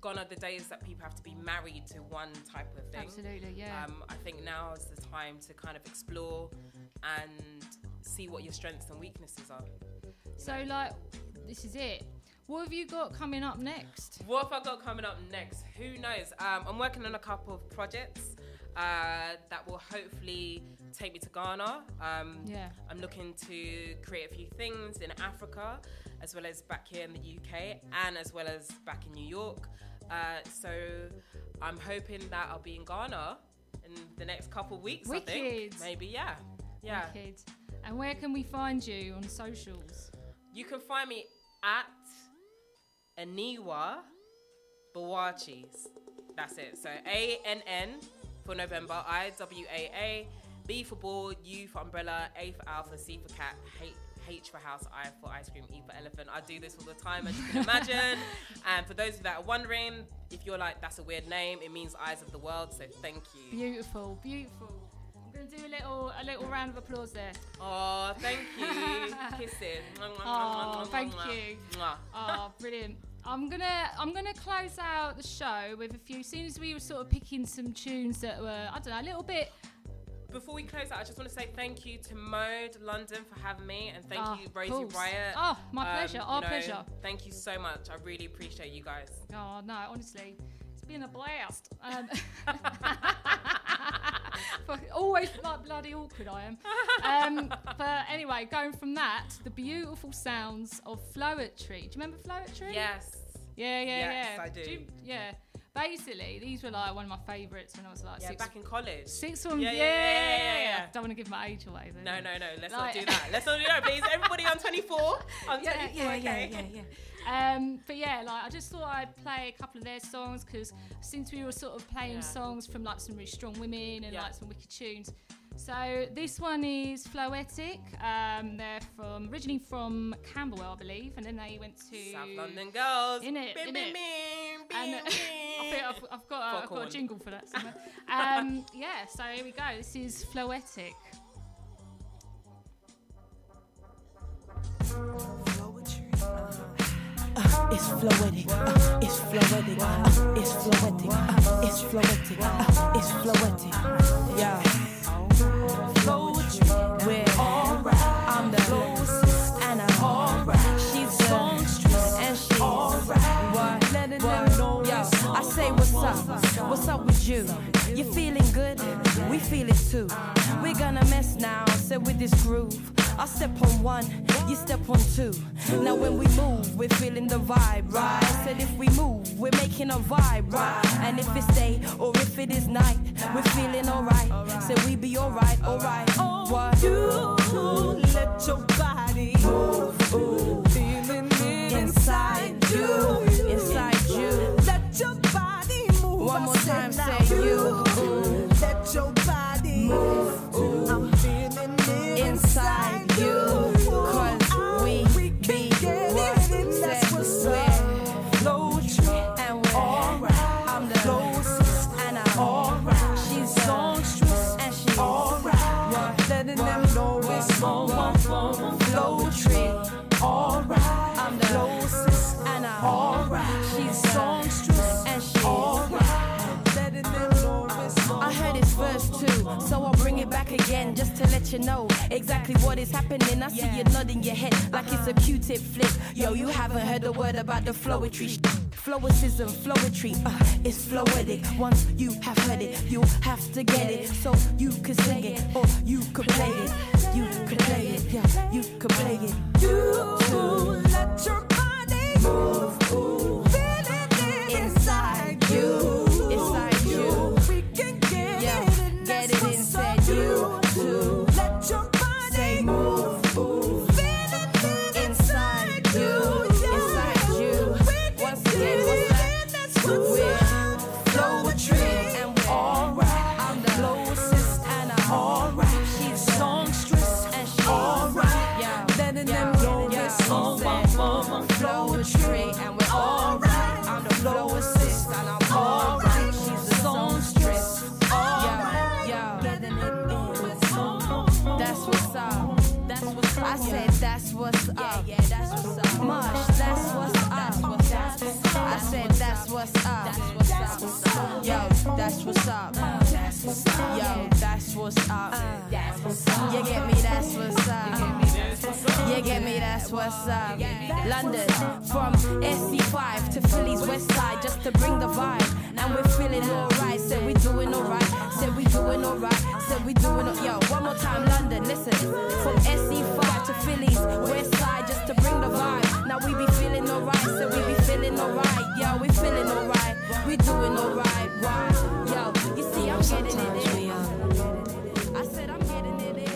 gone are the days that people have to be married to one type of thing. Absolutely, yeah. Um, I think now is the time to kind of explore and see what your strengths and weaknesses are. So like, this is it. What have you got coming up next? What have I got coming up next? Who knows? Um, I'm working on a couple of projects uh, that will hopefully take me to Ghana. Um, Yeah. I'm looking to create a few things in Africa, as well as back here in the UK, and as well as back in New York. Uh, so I'm hoping that I'll be in Ghana in the next couple of weeks. I think maybe, yeah, yeah. Wicked. And where can we find you on socials? You can find me at Anniwaa Buachie. That's it. So A N N for November, I W A A, B for ball, U for umbrella, A for alpha, C for cat, H, H for house, I for ice cream, E for elephant. I do this all the time, as you can imagine. <laughs> and for those of you that are wondering, if you're like, that's a weird name, it means eyes of the world. So thank you. Beautiful, beautiful. Do a little a little round of applause there. Oh, thank you. <laughs> Kissing. Oh, thank you. Oh, <laughs> brilliant. I'm gonna I'm gonna close out the show with a few. As Soon as we were sort of picking some tunes that were I don't know a little bit. Before we close out, I just want to say thank you to Mode London for having me, and thank Ah, you, Rosie course. Riot. Oh, my pleasure, you our pleasure. Thank you so much. I really appreciate you guys. Oh no, honestly, been a blast. Um, <laughs> always like bloody awkward I am. Um, but anyway, going from that, the beautiful sounds of Floetry. Do you remember Floetry? Yes. Yeah, yeah, Yes, yeah. I do. you- yeah. Basically, these were like one of my favourites when I was like Yeah, six. back in college. Six one, Yeah, yeah, yeah, yeah, yeah, yeah. Don't want to give my age away. Though. No, no, no. Let's Like- not do that. Let's not do that, please. Everybody on 24. <laughs> On yeah, 24, yeah, yeah, okay? yeah, yeah. Um, but yeah, like I just thought I'd play a couple of their songs because since we were sort of playing Yeah. songs from like some really strong women and Yeah. like some wicked tunes. So this one is Floetic. Um, they're from originally from Camberwell, I believe, and then they went to South London girls. In it, Bim, in bim, it. bim, And uh, <laughs> I think I've, I've got a, I've got a jingle for that somewhere. <laughs> um, yeah, so here we go. This is Floetic. It's floetic, uh, it's floetic, uh, it's floetic, uh, it's floetic, uh, it's floetic. Yeah. Floetry, where I'm the closest and I'm alright. She's the songstress and she's what? What? Yo, I say what's up? What's up with you? You feeling good? We feel it too. We're gonna mess now, so with this groove. I step on one, you step on two. Now when we move, we're feeling the vibe, right? Said if we move, we're making a vibe, right? And if it's day or if it is night, we're feeling alright. So we be alright, alright. What? You let your body move, feeling it inside you, inside you. Let your body move. One more time, say you. Let your body move. Just to let you know exactly what is happening. I see you nodding your head like it's a Q-tip flick. Yo, you haven't heard a word about the flowetry. Flowicism, flowetry, uh, it's floetic. Once you have heard it, you have to get it. So you could sing it, or you could play it. You could play it, yeah, you could play it. You let your body move, That's what's up. Yo, that's what's up. You get me? That's what's up. You get me? That's what's up. London from SE5 to Philly's West Side just to bring the vibe. And we're feeling alright. Said we doing alright. Said we doing alright. Said we doing al- Yo, one more time, London. Listen, from SE5 to Philly's West Side just to bring the vibe. Now we be feeling alright. Said we be feeling alright. Yo, we feeling alright. We doing alright. Why?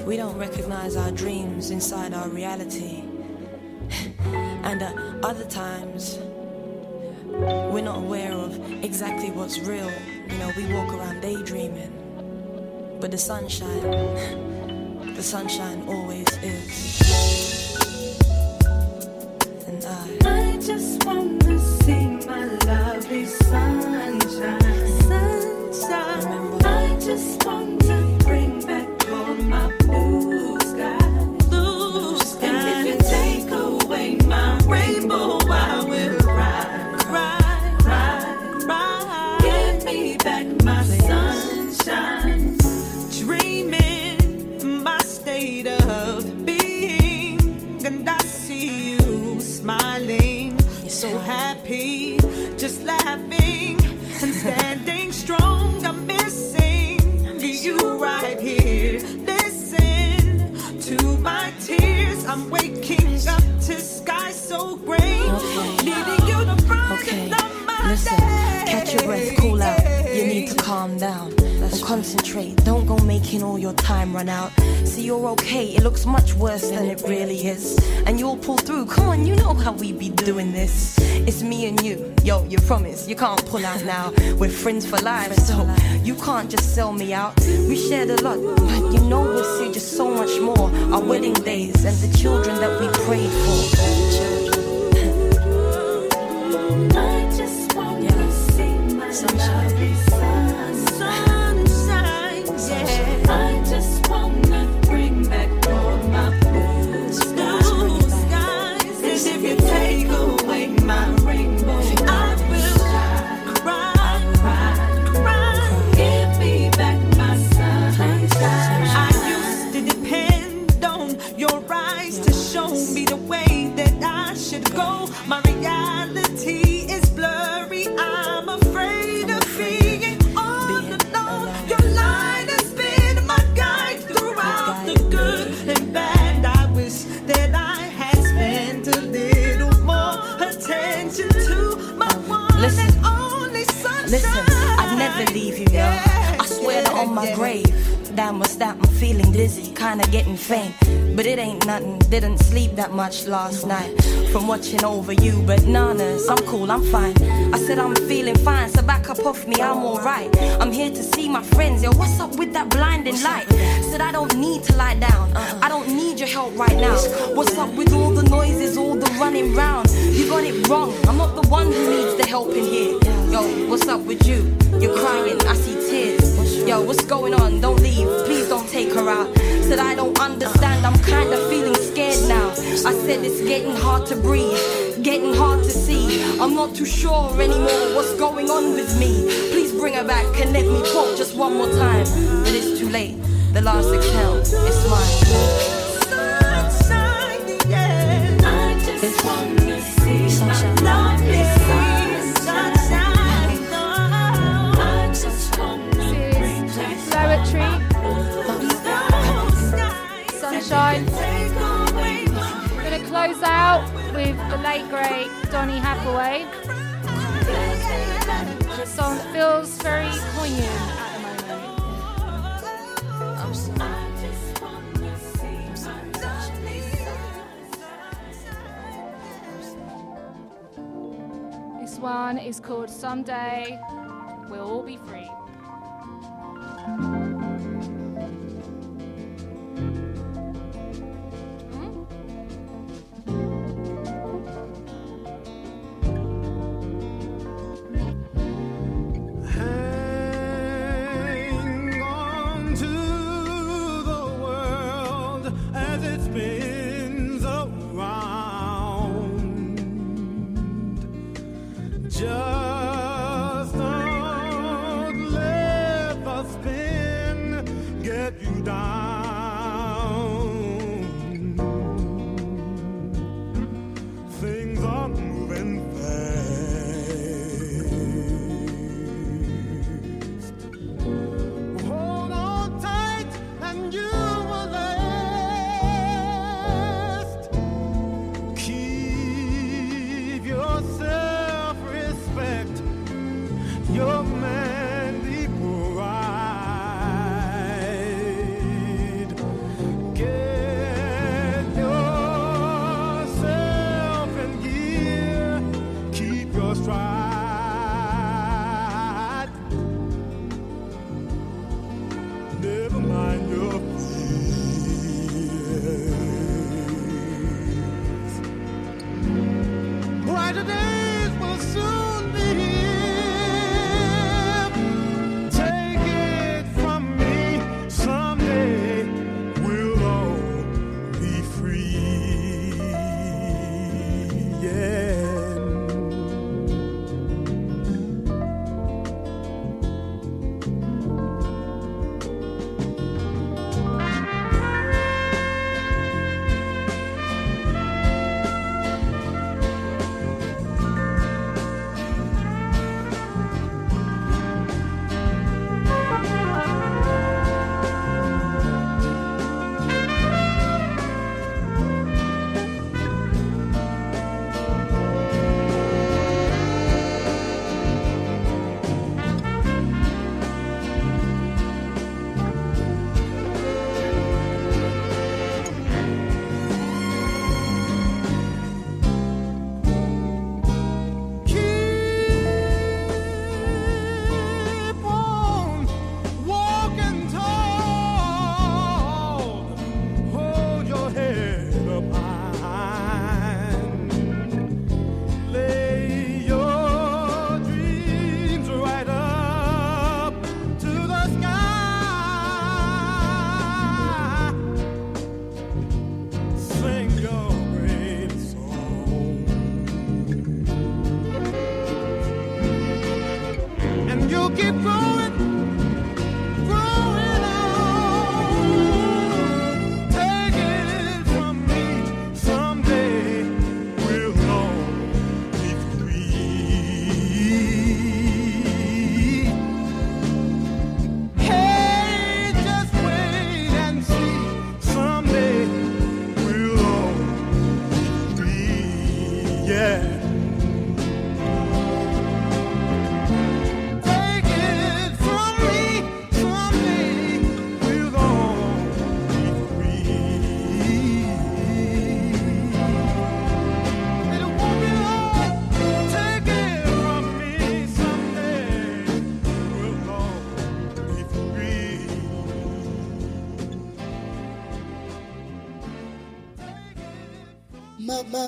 We don't recognize our dreams inside our reality. <laughs> And at other times, we're not aware of exactly what's real. You know, we walk around daydreaming. But the sunshine, <laughs> the sunshine always is. And I. I just wanna see my lovely sunshine. Concentrate. Don't go making all your time run out. See, you're okay. It looks much worse than it really is. And you'll pull through. Come on, you know how we be doing this. It's me and you. Yo, you promise. You can't pull out now. We're friends for life, so you can't just sell me out. We shared a lot, but you know we'll see just so much more. Our wedding days and the children that we prayed for. Kinda getting faint. But it ain't nothing, didn't sleep that much last night from watching over you. But nanas, I'm cool, I'm fine. I said I'm feeling fine, so back up off me, I'm alright. I'm here to see my friends, yo. What's up with that blinding light? Said I don't need to lie down, I don't need your help right now. What's up with all the noises, all the running round? You got it wrong, I'm not the one who needs the help in here. Yo, what's up with you? You're crying, I see tears. Yo, what's going on? Don't leave, please don't take her out. Said I don't understand, I'm kinda feeling scared now. I said it's getting hard to breathe, getting hard to see. I'm not too sure anymore what's going on with me. Please bring her back let me talk just one more time. But it's too late, the last exhale, is mine. close out with the late great Donny Hathaway. The song feels very poignant. This one is called Someday We'll All Be Free.